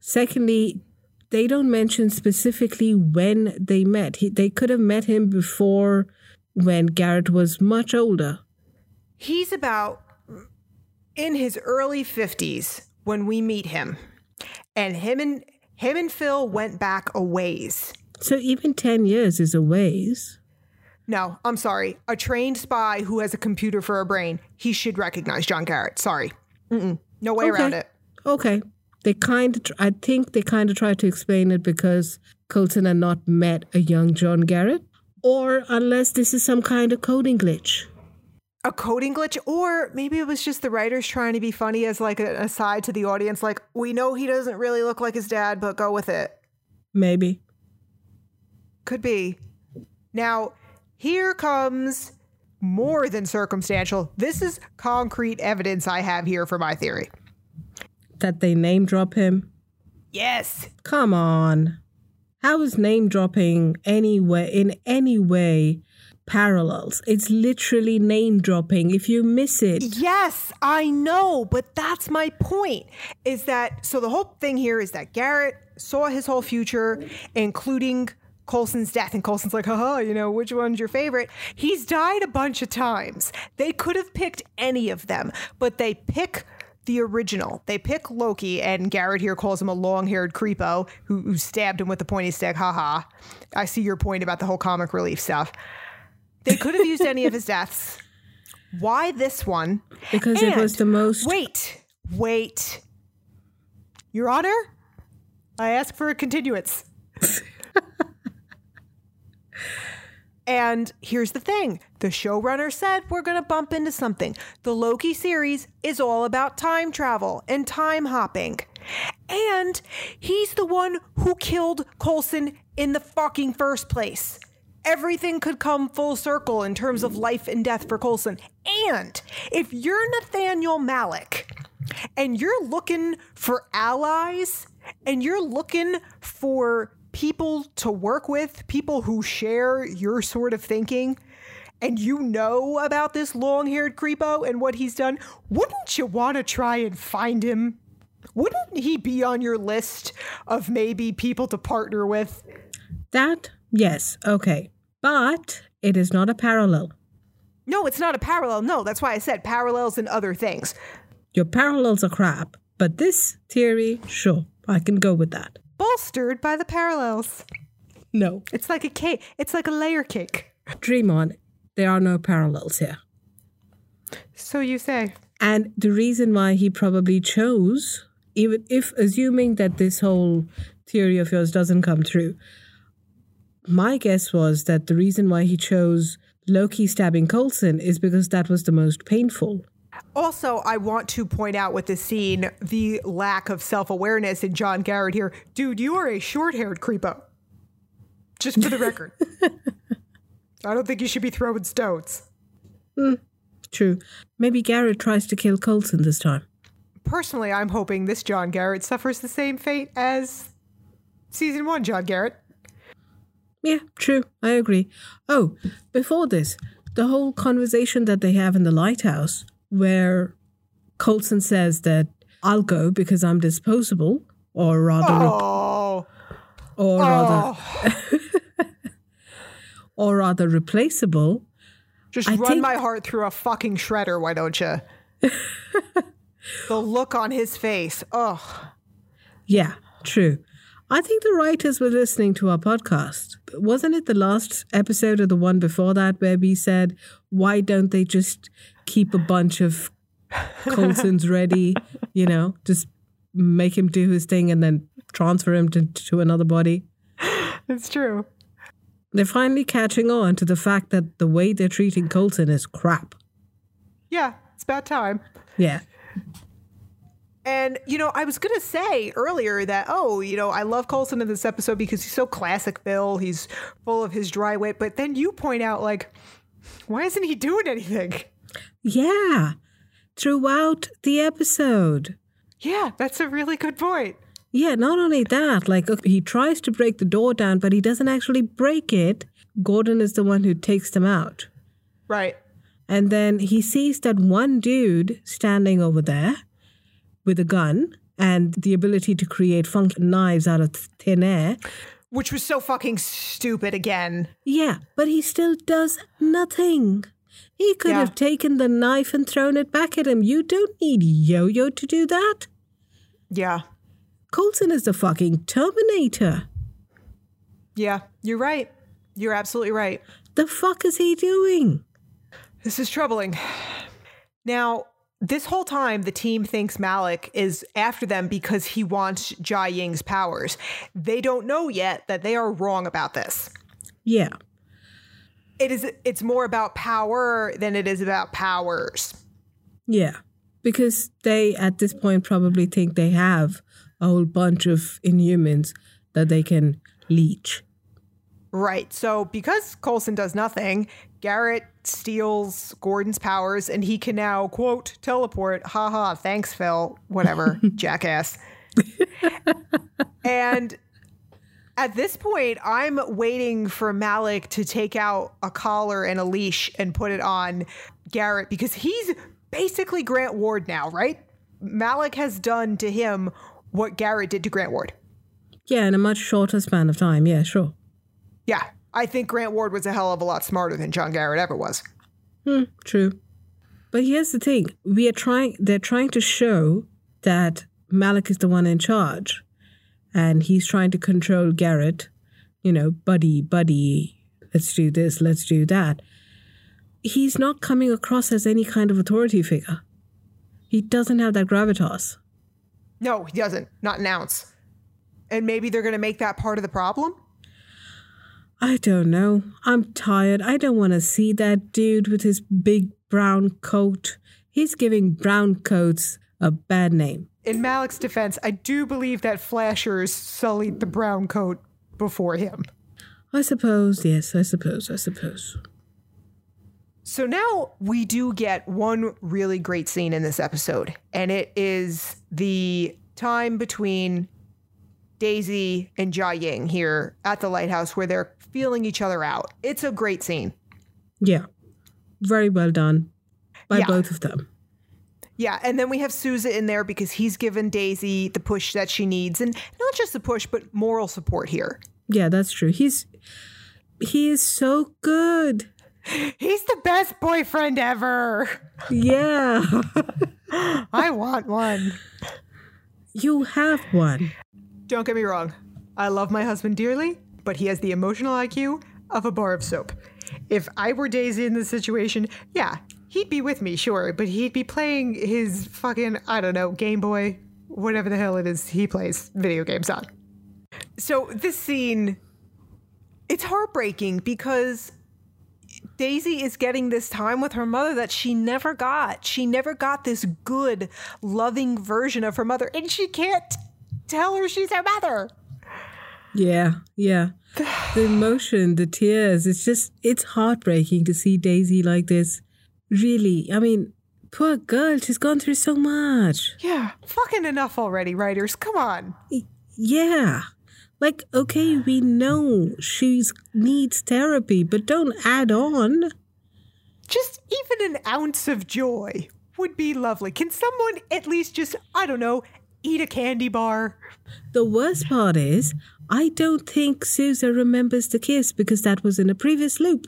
Speaker 2: Secondly, they don't mention specifically when they met. He, they could have met him before when Garrett was much older.
Speaker 1: He's about in his early 50s when we meet him. And him and him and Phil went back a ways.
Speaker 2: So even 10 years is a ways.
Speaker 1: No, I'm sorry. A trained spy who has a computer for a brain, he should recognize John Garrett. Sorry. Mm-mm. No way around it.
Speaker 2: Okay. They kind of, I think they kind of tried to explain it because Coulson had not met a young John Garrett, or unless this is some kind of coding glitch.
Speaker 1: A coding glitch, or maybe it was just the writers trying to be funny as like an aside to the audience, like, we know he doesn't really look like his dad, but go with it.
Speaker 2: Maybe.
Speaker 1: Could be. Now, here comes more than circumstantial. This is concrete evidence I have here for my theory.
Speaker 2: That they name drop him.
Speaker 1: Yes.
Speaker 2: Come on. How is name dropping anyway in any way parallels? It's literally name dropping. If you miss it,
Speaker 1: Yes, I know, but that's my point. Is that so? The whole thing here is that Garrett saw his whole future, including Coulson's death, and Coulson's like, haha, you know, which one's your favorite? He's died a bunch of times. They could have picked any of them, but they pick the original. They pick Loki, and Garrett here calls him a long haired creepo who, who stabbed him with a pointy stick. Haha. I see your point about the whole comic relief stuff. They could have used any of his *laughs* deaths. Why this one?
Speaker 2: Because it was the most.
Speaker 1: Wait, wait. Your Honor, I ask for a continuance. *laughs* and here's the thing the showrunner said we're going to bump into something. The Loki series is all about time travel and time hopping. And he's the one who killed Coulson in the fucking first place. Everything could come full circle in terms of life and death for Coulson. And if you're Nathaniel Malick and you're looking for allies and you're looking for people to work with, people who share your sort of thinking, and you know about this long haired creepo and what he's done, wouldn't you want to try and find him? Wouldn't he be on your list of maybe people to partner with?
Speaker 2: That, yes, okay. But it is not a parallel.
Speaker 1: No, it's not a parallel. No, that's why I said parallels and other things.
Speaker 2: Your parallels are crap. But this theory, sure, I can go with that.
Speaker 1: Bolstered by the parallels.
Speaker 2: No.
Speaker 1: It's like a cake. It's like a layer cake.
Speaker 2: Dream on. There are no parallels here.
Speaker 1: So you say.
Speaker 2: And the reason why he probably chose, even if assuming that this whole theory of yours doesn't come true, my guess was that the reason why he chose Loki stabbing Coulson is because that was the most painful.
Speaker 1: Also, I want to point out with this scene the lack of self awareness in John Garrett here. Dude, you are a short haired creepo. Just for the record. *laughs* I don't think you should be throwing stones.
Speaker 2: Hmm, true. Maybe Garrett tries to kill Coulson this time.
Speaker 1: Personally, I'm hoping this John Garrett suffers the same fate as season one John Garrett.
Speaker 2: Yeah, true. I agree. Oh, before this, the whole conversation that they have in the lighthouse where Coulson says that I'll go because I'm disposable, or rather,
Speaker 1: Oh,
Speaker 2: or rather,
Speaker 1: oh. *laughs*
Speaker 2: or rather replaceable.
Speaker 1: Just
Speaker 2: I
Speaker 1: run
Speaker 2: think-
Speaker 1: my heart through a fucking shredder, why don't you? *laughs* the look on his face. Ugh.
Speaker 2: Yeah, true. I think the writers were listening to our podcast. Wasn't it the last episode or the one before that where we said, why don't they just keep a bunch of Coulsons *laughs* ready, you know, just make him do his thing and then transfer him to, to another body?
Speaker 1: It's true.
Speaker 2: They're finally catching on to the fact that the way they're treating Coulson is crap.
Speaker 1: Yeah, it's about time.
Speaker 2: Yeah.
Speaker 1: And, you know, I was going to say earlier that, oh, you know, I love Coulson in this episode because he's so classic Bill. He's full of his dry wit. But then you point out, like, why isn't he doing anything?
Speaker 2: Yeah. Throughout the episode.
Speaker 1: Yeah, that's a really good point.
Speaker 2: Yeah, not only that, like he tries to break the door down, but he doesn't actually break it. Gordon is the one who takes them out.
Speaker 1: Right.
Speaker 2: And then he sees that one dude standing over there with a gun and the ability to create funky knives out of thin air.
Speaker 1: Which was so fucking stupid again.
Speaker 2: Yeah, but he still does nothing. He could
Speaker 1: Yeah.
Speaker 2: have taken the knife and thrown it back at him. You don't need Yo Yo to do that.
Speaker 1: Yeah.
Speaker 2: Coulson is the fucking Terminator.
Speaker 1: Yeah, you're right. You're absolutely right.
Speaker 2: The fuck is he doing?
Speaker 1: This is troubling. Now, this whole time, the team thinks Malick is after them because he wants Jiaying's powers. They don't know yet that they are wrong about this.
Speaker 2: Yeah.
Speaker 1: It is it's more about power than it is about powers.
Speaker 2: Yeah. Because they, at this point, probably think they have a whole bunch of inhumans that they can leech.
Speaker 1: Right. So because Coulson does nothing, Garrett steals Gordon's powers and he can now, quote, teleport. Ha ha, thanks, Phil. Whatever, *laughs* jackass. and at this point, I'm waiting for Malick to take out a collar and a leash and put it on Garrett because he's basically Grant Ward now, right? Malick has done to him what Garrett did to Grant Ward.
Speaker 2: Yeah, in a much shorter span of time. Yeah, sure.
Speaker 1: Yeah, I think Grant Ward was a hell of a lot smarter than John Garrett ever was.
Speaker 2: Hmm, true. But here's the thing: we are trying. They're trying to show that Malick is the one in charge, and he's trying to control Garrett. You know, buddy, buddy. Let's do this. Let's do that. He's not coming across as any kind of authority figure. He doesn't have that gravitas.
Speaker 1: No, he doesn't. Not an ounce. And maybe they're going to make that part of the problem?
Speaker 2: I don't know. I'm tired. I don't want to see that dude with his big brown coat. He's giving brown coats a bad name.
Speaker 1: In Malick's defense, I do believe that Flashers sullied the brown coat before him.
Speaker 2: I suppose, yes, I suppose, I suppose.
Speaker 1: So now we do get one really great scene in this episode, and it is the time between Daisy and Jiaying here at the lighthouse where they're feeling each other out. It's a great scene.
Speaker 2: Yeah. Very well done by
Speaker 1: Yeah.
Speaker 2: both of them.
Speaker 1: Yeah, and then we have Sousa in there because he's given Daisy the push that she needs, and not just the push, but moral support here.
Speaker 2: Yeah, that's true. He's he is so good.
Speaker 1: He's the best boyfriend ever.
Speaker 2: Yeah. *laughs*
Speaker 1: I want one.
Speaker 2: you have one.
Speaker 1: Don't get me wrong. I love my husband dearly, but he has the emotional IQ of a bar of soap. If I were Daisy in this situation, yeah, he'd be with me, sure, but he'd be playing his fucking, I don't know, Game Boy, whatever the hell it is he plays video games on. So this scene, it's heartbreaking because Daisy is getting this time with her mother that she never got. She never got this good, loving version of her mother, and she can't tell her she's her mother.
Speaker 2: Yeah, yeah. The emotion, the tears, it's just it's heartbreaking to see Daisy like this. Really. I mean, poor girl, she's gone through so much.
Speaker 1: Yeah, fucking enough already, writers. Come on.
Speaker 2: Yeah. Like, okay, we know she needs therapy, but don't add on.
Speaker 1: Just even an ounce of joy would be lovely. Can someone at least just, I don't know, eat a candy bar?
Speaker 2: The worst part is, I don't think Sousa remembers the kiss because that was in a previous loop.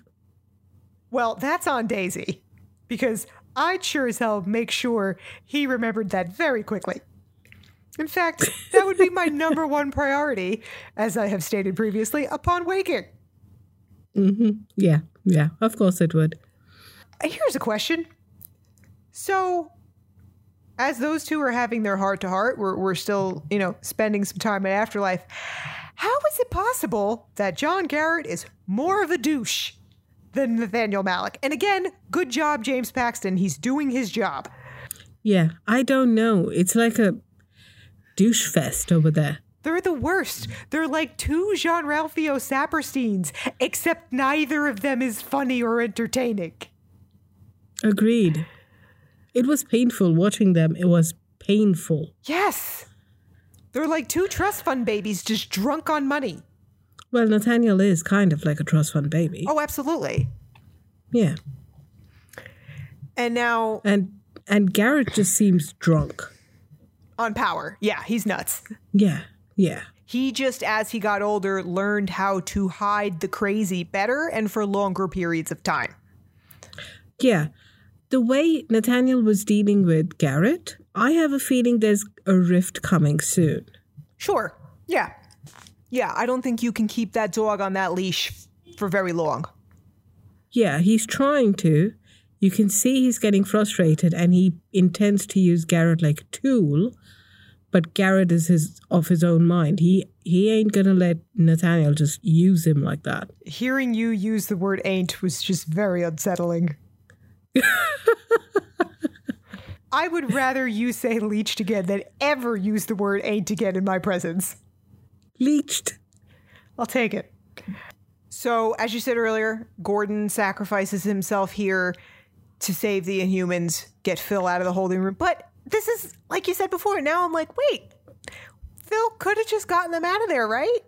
Speaker 1: Well, that's on Daisy. Because I'd sure as hell make sure he remembered that very quickly. In fact, that would be my *laughs* number one priority, as I have stated previously, upon waking. Mm-hmm.
Speaker 2: Yeah, yeah, of course it would.
Speaker 1: Here's a question. So, as those two are having their heart to heart, we're, we're still, you know, spending some time in afterlife. How is it possible that John Garrett is more of a douche than Nathaniel Malick? And again, good job, James Paxton. He's doing his job.
Speaker 2: Yeah, I don't know. It's like a douche fest over there.
Speaker 1: They're the worst. They're like two Jean Ralphio Sapersteins, except neither of them is funny or entertaining.
Speaker 2: Agreed. It was painful watching them. It was painful.
Speaker 1: Yes. They're like two trust fund babies just drunk on money.
Speaker 2: Well, Nathaniel is kind of like a trust fund baby.
Speaker 1: Oh, absolutely.
Speaker 2: Yeah.
Speaker 1: And now
Speaker 2: And and Garrett just seems drunk.
Speaker 1: on power. Yeah, he's nuts.
Speaker 2: Yeah. Yeah.
Speaker 1: He just, as he got older, learned how to hide the crazy better and for longer periods of time.
Speaker 2: Yeah. The way Nathaniel was dealing with Garrett, I have a feeling there's a rift coming soon.
Speaker 1: Sure. Yeah. Yeah, I don't think you can keep that dog on that leash for very long.
Speaker 2: Yeah, he's trying to. You can see he's getting frustrated and he intends to use Garrett like a tool, but Garrett is his of his own mind. He he ain't gonna let Nathaniel just use him like that.
Speaker 1: Hearing you use the word ain't was just very unsettling. I would rather you say leeched again than ever use the word ain't again in my presence.
Speaker 2: Leached.
Speaker 1: I'll take it. So, as you said earlier, Gordon sacrifices himself here to save the Inhumans, get Phil out of the holding room. But this is, like you said before, now I'm like, wait, Phil could have just gotten them out of there, right?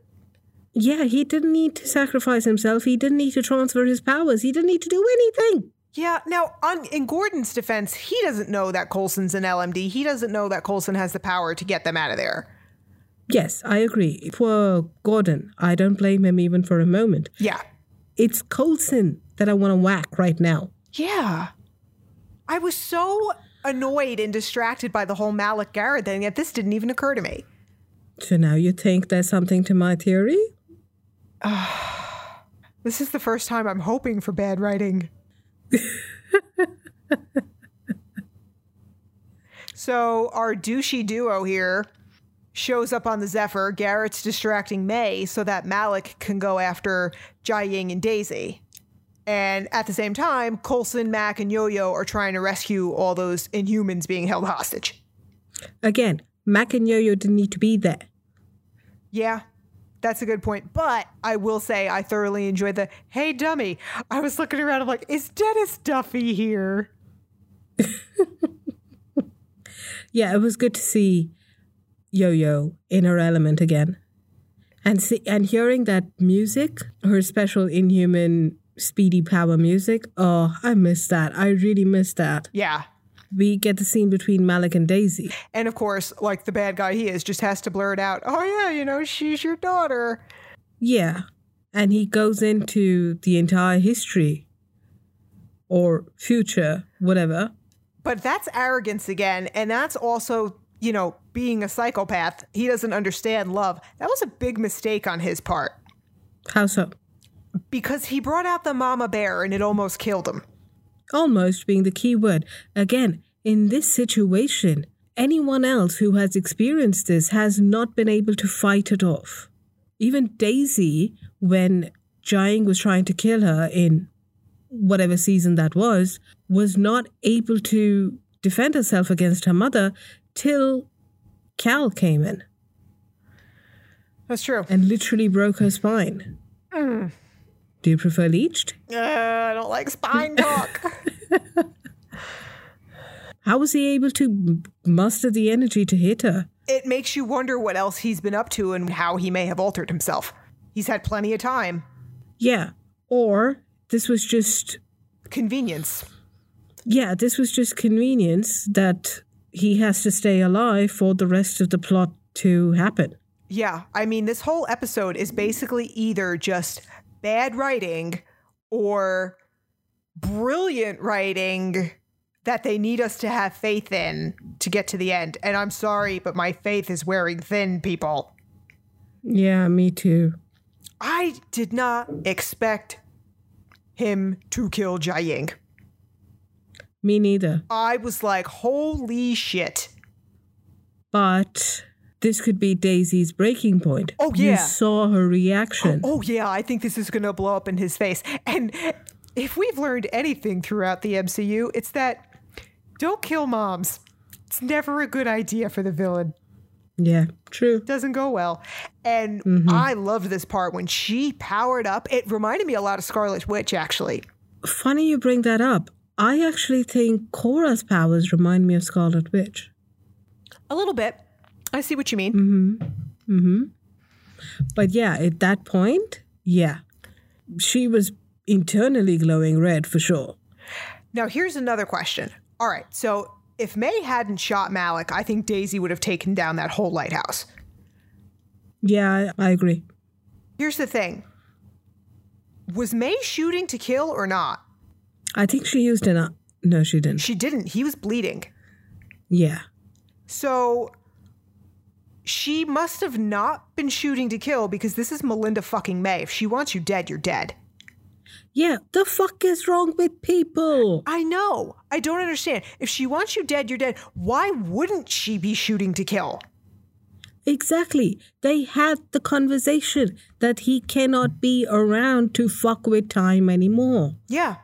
Speaker 2: Yeah, he didn't need to sacrifice himself. He didn't need to transfer his powers. He didn't need to do anything.
Speaker 1: Yeah. Now, on, in Gordon's defense, he doesn't know that Coulson's an LMD. He doesn't know that Coulson has the power to get them out of there.
Speaker 2: Yes, I agree. Poor Gordon. I don't blame him even for a moment.
Speaker 1: Yeah.
Speaker 2: It's Coulson that I want to whack right now.
Speaker 1: Yeah. I was so annoyed and distracted by the whole Malick Garrett thing that this didn't even occur to me.
Speaker 2: So now you think there's something to my theory? *sighs*
Speaker 1: This is the first time I'm hoping for bad writing. So our douchey duo here shows up on the Zephyr. Garrett's distracting May so that Malick can go after Jiaying and Daisy. And at the same time, Coulson, Mack, and Yo-Yo are trying to rescue all those Inhumans being held hostage.
Speaker 2: Again, Mack and Yo-Yo didn't need to be there.
Speaker 1: Yeah, that's a good point. But I will say I thoroughly enjoyed the hey dummy. I was looking around, I'm like, is Dennis Duffy here? *laughs*
Speaker 2: Yeah, it was good to see Yo-Yo in her element again. And see, and hearing that music, her special inhuman speedy power music. Oh, I miss that. I really miss that.
Speaker 1: Yeah.
Speaker 2: We get the scene between Malick and Daisy.
Speaker 1: And of course, like the bad guy he is, just has to blurt out, oh yeah, you know, she's your daughter.
Speaker 2: Yeah. And he goes into the entire history or future, whatever.
Speaker 1: But that's arrogance again. And that's also, you know, being a psychopath. He doesn't understand love. That was a big mistake on his part
Speaker 2: How so?
Speaker 1: because he brought out the mama bear and it almost killed him.
Speaker 2: Almost being the key word. Again, in this situation, anyone else who has experienced this has not been able to fight it off. Even Daisy, when Jiaying was trying to kill her in whatever season that was, was not able to defend herself against her mother till Cal came in
Speaker 1: That's true.
Speaker 2: and literally broke her spine. Mm. Do you prefer leached?
Speaker 1: Uh, I don't like spine talk. *laughs*
Speaker 2: How was he able to muster the energy to hit her?
Speaker 1: it makes you wonder what else he's been up to and how he may have altered himself. He's had plenty of time.
Speaker 2: Yeah. Or this was just,
Speaker 1: Convenience.
Speaker 2: yeah, this was just convenience that he has to stay alive for the rest of the plot to happen.
Speaker 1: Yeah, I mean, this whole episode is basically either just bad writing or brilliant writing that they need us to have faith in to get to the end. And I'm sorry, but my faith is wearing thin, people.
Speaker 2: Yeah, me too.
Speaker 1: I did not expect him to kill Jiaying.
Speaker 2: Me neither.
Speaker 1: I was like, holy shit.
Speaker 2: But this could be Daisy's breaking point.
Speaker 1: Oh,
Speaker 2: You
Speaker 1: yeah.
Speaker 2: saw her reaction.
Speaker 1: Oh, oh yeah, I think this is going to blow up in his face. And if we've learned anything throughout the MCU, it's that don't kill moms. It's never a good idea for the villain.
Speaker 2: Yeah, true.
Speaker 1: Doesn't go well. And mm-hmm. I loved this part when she powered up. It reminded me a lot of Scarlet Witch, actually.
Speaker 2: Funny you bring that up. I actually think Cora's powers remind me of Scarlet Witch.
Speaker 1: A little bit. I see what you mean. Mm-hmm. Mm-hmm.
Speaker 2: But yeah, at that point, yeah, she was internally glowing red for sure.
Speaker 1: Now, here's another question. All right, so if May hadn't shot Malick, I think Daisy would have taken down that whole lighthouse.
Speaker 2: Yeah, I, agree.
Speaker 1: Here's the thing Was May shooting to kill or not?
Speaker 2: I think she used an. Uh, no, she didn't.
Speaker 1: She didn't. He was bleeding.
Speaker 2: Yeah.
Speaker 1: So she must have not been shooting to kill because this is Melinda fucking May. If she wants you dead, you're dead.
Speaker 2: Yeah, the fuck is wrong with people?
Speaker 1: I know. I don't understand. If she wants you dead, you're dead. Why wouldn't she be shooting to kill?
Speaker 2: Exactly. They had the conversation that he cannot be around to fuck with time anymore.
Speaker 1: Yeah.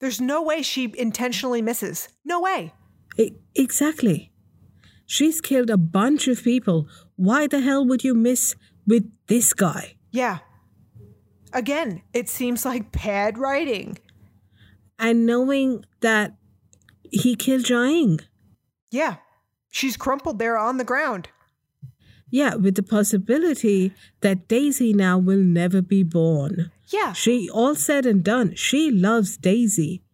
Speaker 1: There's no way she intentionally misses. No way.
Speaker 2: E- exactly. She's killed a bunch of people. Why the hell would you miss with this guy?
Speaker 1: Yeah. Again, it seems like bad writing.
Speaker 2: And knowing that he killed Jiaying.
Speaker 1: Yeah. She's crumpled there on the ground.
Speaker 2: Yeah, with the possibility that Daisy now will never be born.
Speaker 1: Yeah.
Speaker 2: She, all said and done, she loves Daisy.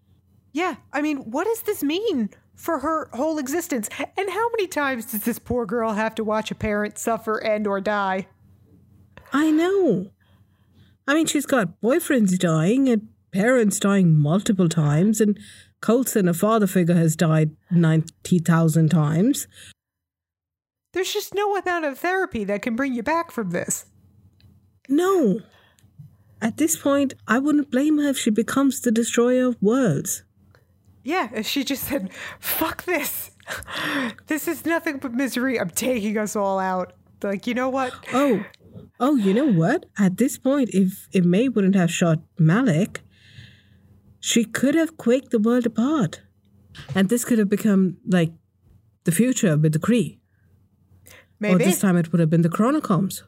Speaker 1: Yeah. I mean, what does this mean for her whole existence? And how many times does this poor girl have to watch a parent suffer and or die?
Speaker 2: I know. I mean, she's got boyfriends dying and parents dying multiple times, and Coulson, a father figure, has died 90,000 times.
Speaker 1: There's just no amount of therapy that can bring you back from this.
Speaker 2: No. At this point, I wouldn't blame her if she becomes the destroyer of worlds.
Speaker 1: Yeah, she just said, fuck this. This is nothing but misery. I'm taking us all out. Like, you know what?
Speaker 2: Oh, oh, you know what? At this point, if, if May wouldn't have shot Malick, she could have quaked the world apart. And this could have become like the future with the Kree.
Speaker 1: Maybe.
Speaker 2: Or this time it would have been the Chronicoms.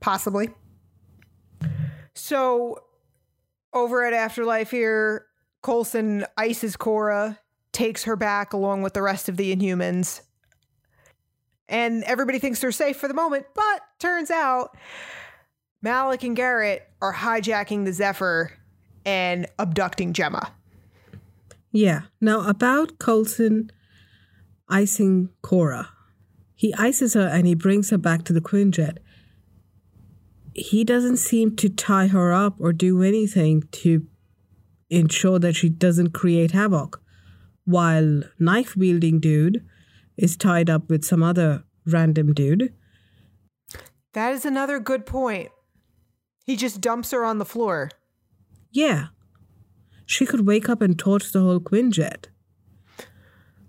Speaker 1: Possibly. So, over at Afterlife here, Coulson ices Cora, takes her back along with the rest of the Inhumans. And everybody thinks they're safe for the moment, but turns out Malick and Garrett are hijacking the Zephyr and abducting Jemma.
Speaker 2: Yeah. Now, about Coulson icing Cora. He ices her and he brings her back to the Quinjet. He doesn't seem to tie her up or do anything to ensure that she doesn't create havoc, while knife wielding dude is tied up with some other random dude.
Speaker 1: That is another good point. He just dumps her on the floor.
Speaker 2: Yeah. She could wake up and torch the whole Quinjet.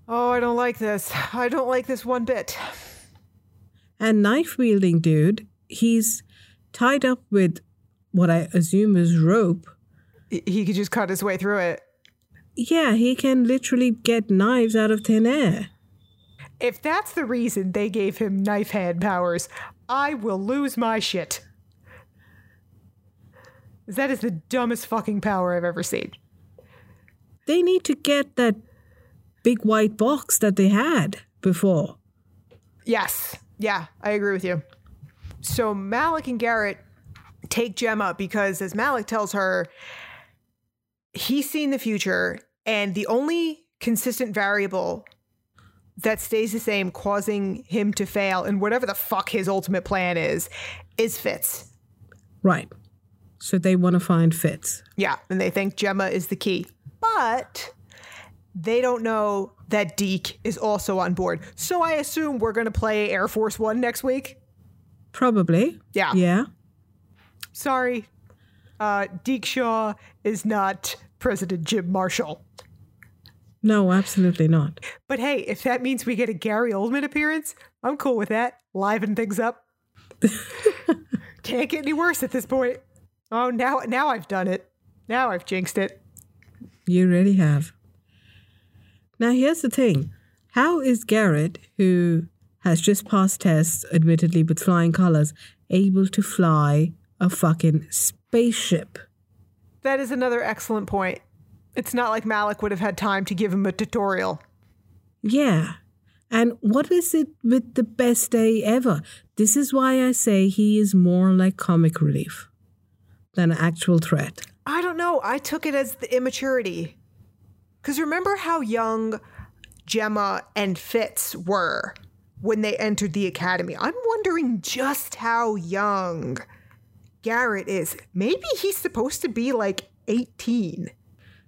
Speaker 1: Oh, I don't like this. I don't like this one bit.
Speaker 2: And knife wielding dude, he's tied up with what I assume is rope.
Speaker 1: He could just cut his way through it.
Speaker 2: Yeah, he can literally get knives out of thin air.
Speaker 1: If that's the reason they gave him knife hand powers, I will lose my shit. That is the dumbest fucking power I've ever seen.
Speaker 2: They need to get that big white box that they had before.
Speaker 1: Yes. Yeah, I agree with you. So Malick and Garrett take Jemma because, as Malick tells her, he's seen the future, and the only consistent variable that stays the same, causing him to fail and whatever the fuck his ultimate plan is, is Fitz.
Speaker 2: Right. So they want to find Fitz.
Speaker 1: Yeah, and they think Jemma is the key. But they don't know that Deke is also on board. So I assume we're going to play Air Force One next week.
Speaker 2: Probably.
Speaker 1: Yeah.
Speaker 2: Yeah.
Speaker 1: Sorry, uh, Deke Shaw is not President Jim Marshall.
Speaker 2: No, absolutely not.
Speaker 1: But hey, if that means we get a Gary Oldman appearance, I'm cool with that. Liven things up. *laughs* Can't get any worse at this point. Oh, now now I've done it. Now I've jinxed it.
Speaker 2: You really have. Now, here's the thing how is Garrett, who has just passed tests, admittedly with flying colors, able to fly a fucking spaceship?
Speaker 1: That is another excellent point. It's not like Malick would have had time to give him a tutorial.
Speaker 2: Yeah. And what is it with the best day ever? This is why I say he is more like comic relief than an actual threat.
Speaker 1: I don't know. I took it as the immaturity. Because remember how young Jemma and Fitz were when they entered the academy? I'm wondering just how young Garrett is. Maybe he's supposed to be like 18.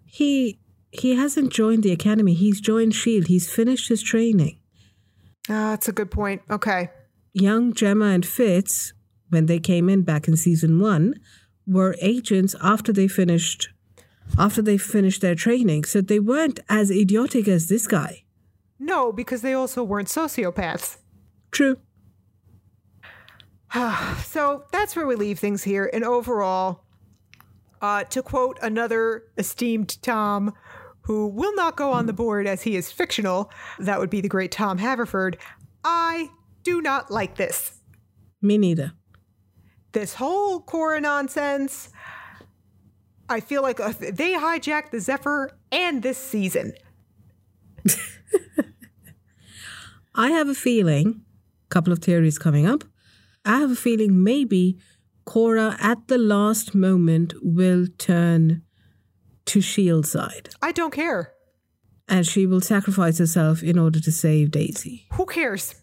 Speaker 2: He he hasn't joined the academy. He's joined Shield. He's finished his training.
Speaker 1: Ah, that's a good point. Okay.
Speaker 2: Young Jemma and Fitz, when they came in back in season one, were agents after they finished after they finished their training. So they weren't as idiotic as this guy.
Speaker 1: No, because they also weren't sociopaths.
Speaker 2: True. *sighs*
Speaker 1: so that's where we leave things here. And overall, uh, to quote another esteemed Tom, who will not go on the board as he is fictional, that would be the great Tom Haverford. I do not like this.
Speaker 2: Me neither.
Speaker 1: This whole Cora nonsense. I feel like uh, they hijacked the Zephyr and this season. *laughs*
Speaker 2: I have a feeling, a couple of theories coming up. I have a feeling maybe Cora at the last moment will turn to Shield's side.
Speaker 1: I don't care.
Speaker 2: And she will sacrifice herself in order to save Daisy.
Speaker 1: Who cares?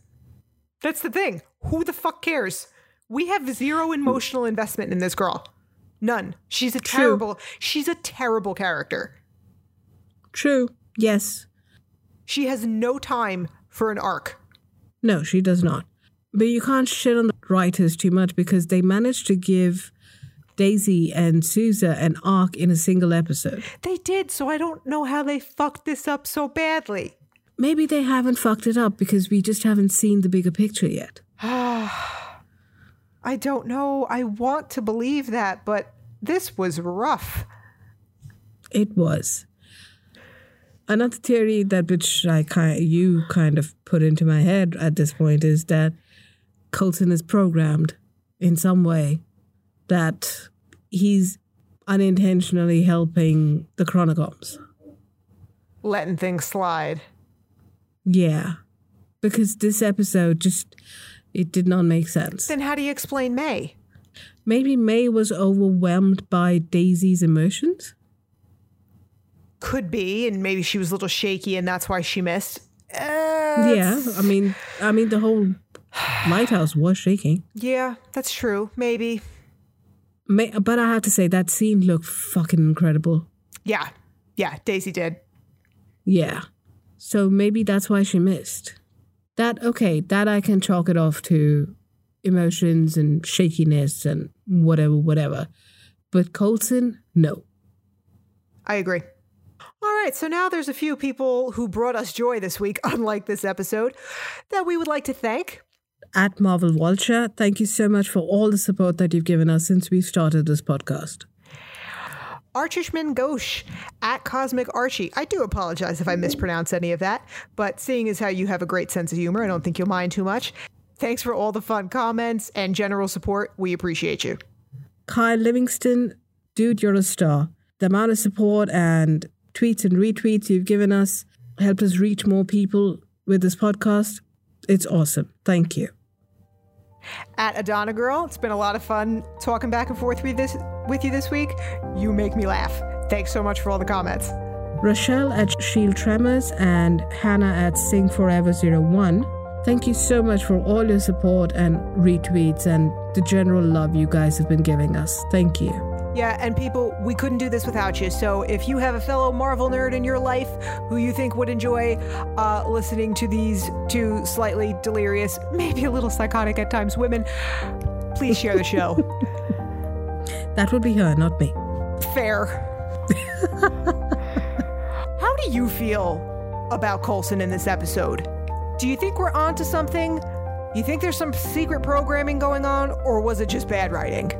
Speaker 1: That's the thing. Who the fuck cares? We have zero emotional investment in this girl. None. She's a terrible, she's a terrible character.
Speaker 2: True. Yes.
Speaker 1: She has no time for an arc.
Speaker 2: No, she does not. But you can't shit on the writers too much because they managed to give Daisy and Sousa an arc in a single episode.
Speaker 1: They did, so I don't know how they fucked this up so badly.
Speaker 2: Maybe they haven't fucked it up because we just haven't seen the bigger picture yet. *sighs*
Speaker 1: I don't know. I want to believe that, but this was rough.
Speaker 2: It was. Another theory that which I kind you kind of put into my head at this point is that Coulson is programmed in some way that he's unintentionally helping the Chronicoms.
Speaker 1: Letting things slide.
Speaker 2: Yeah. Because this episode just it did not make sense.
Speaker 1: Then how do you explain May?
Speaker 2: Maybe May was overwhelmed by Daisy's emotions?
Speaker 1: Could be, and maybe she was a little shaky and that's why she missed. Uh,
Speaker 2: Yeah, I mean I mean the whole lighthouse was shaking.
Speaker 1: Yeah, that's true. Maybe.
Speaker 2: May, but I have to say that scene looked fucking incredible.
Speaker 1: Yeah. Yeah, Daisy did.
Speaker 2: Yeah. So maybe that's why she missed. That okay, that I can chalk it off to emotions and shakiness and whatever, whatever. But Coulson, no.
Speaker 1: I agree. All right, so now there's a few people who brought us joy this week, *laughs* unlike this episode, that we would like to thank.
Speaker 2: At Marvel Vulture, thank you so much for all the support that you've given us since we started this podcast.
Speaker 1: Archishman Ghosh at Cosmic Archie. I do apologize if I mispronounce any of that, but seeing as how you have a great sense of humor, I don't think you'll mind too much. Thanks for all the fun comments and general support. We appreciate you.
Speaker 2: Kyle Livingston, dude, you're a star. The amount of support and tweets and retweets you've given us helped us reach more people with this podcast. It's awesome. Thank you.
Speaker 1: At Adana Girl, it's been a lot of fun talking back and forth with this with you this week. You make me laugh. Thanks so much for all the comments.
Speaker 2: Rochelle at Shield Tremors and Hannah at Sing Forever 01. Thank you so much for all your support and retweets and the general love you guys have been giving us. Thank you.
Speaker 1: Yeah, and people, we couldn't do this without you. So if you have a fellow Marvel nerd in your life who you think would enjoy uh, listening to these two slightly delirious, maybe a little psychotic at times women, please share the show. *laughs*
Speaker 2: That would be her, not me.
Speaker 1: Fair. *laughs* How do you feel about Coulson in this episode? Do you think we're onto something? You think there's some secret programming going on, or was it just bad writing?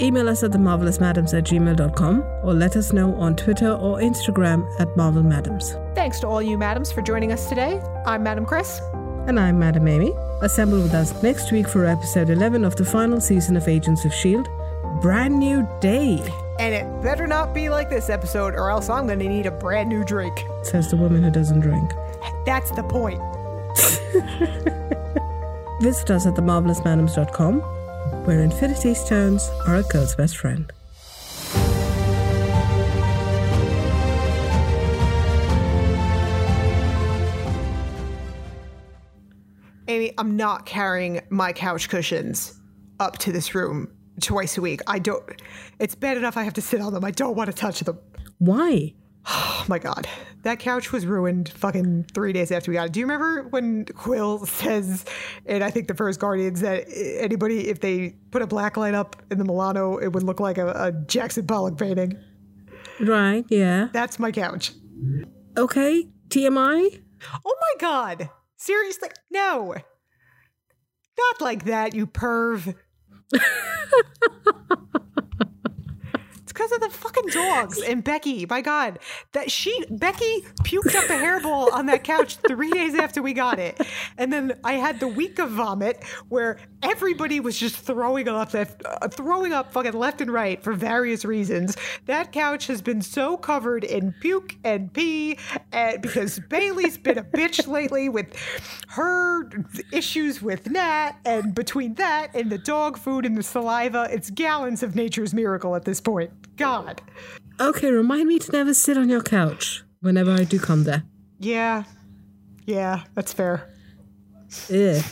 Speaker 2: Email us at themarvelousmadames at gmail.com or let us know on Twitter or Instagram at marvelmadams.
Speaker 1: Thanks to all you madams for joining us today. I'm Madam Chris.
Speaker 2: And I'm Madam Amy. Assemble with us next week for episode 11 of the final season of Agents of S.H.I.E.L.D. Brand new day,
Speaker 1: And it better not be like this episode, or else I'm gonna need a brand new drink.
Speaker 2: says the woman who doesn't drink.
Speaker 1: That's the point. *laughs*
Speaker 2: Visit us at themarvelousmadames.com, where Infinity Stones are a girl's best friend.
Speaker 1: Amy, I'm not carrying my couch cushions up to this room twice a week. I don't. It's bad enough I have to sit on them. I don't want to touch them.
Speaker 2: Why?
Speaker 1: Oh *sighs* my god, that couch was ruined fucking three days after we got it. Do you remember when Quill says, and I think the first Guardians, that anybody, if they put a black light up in the Milano, it would look like a, a Jackson Pollock painting?
Speaker 2: Right, yeah.
Speaker 1: That's my couch.
Speaker 2: Okay, TMI?
Speaker 1: Oh my god, seriously? No. Not like that, you perv. *laughs* Because of the fucking dogs *laughs* and Becky. My God, that she Becky puked up a hairball on that couch three days after we got it, and then I had the week of vomit where everybody was just throwing up, left, uh, throwing up fucking left and right for various reasons. That couch has been so covered in puke and pee, and because Bailey's been a bitch lately with her issues with Nat, and between that and the dog food and the saliva, it's gallons of nature's miracle at this point. God.
Speaker 2: Okay, remind me to never sit on your couch whenever I do come there.
Speaker 1: Yeah. Yeah, that's fair.
Speaker 2: Ugh.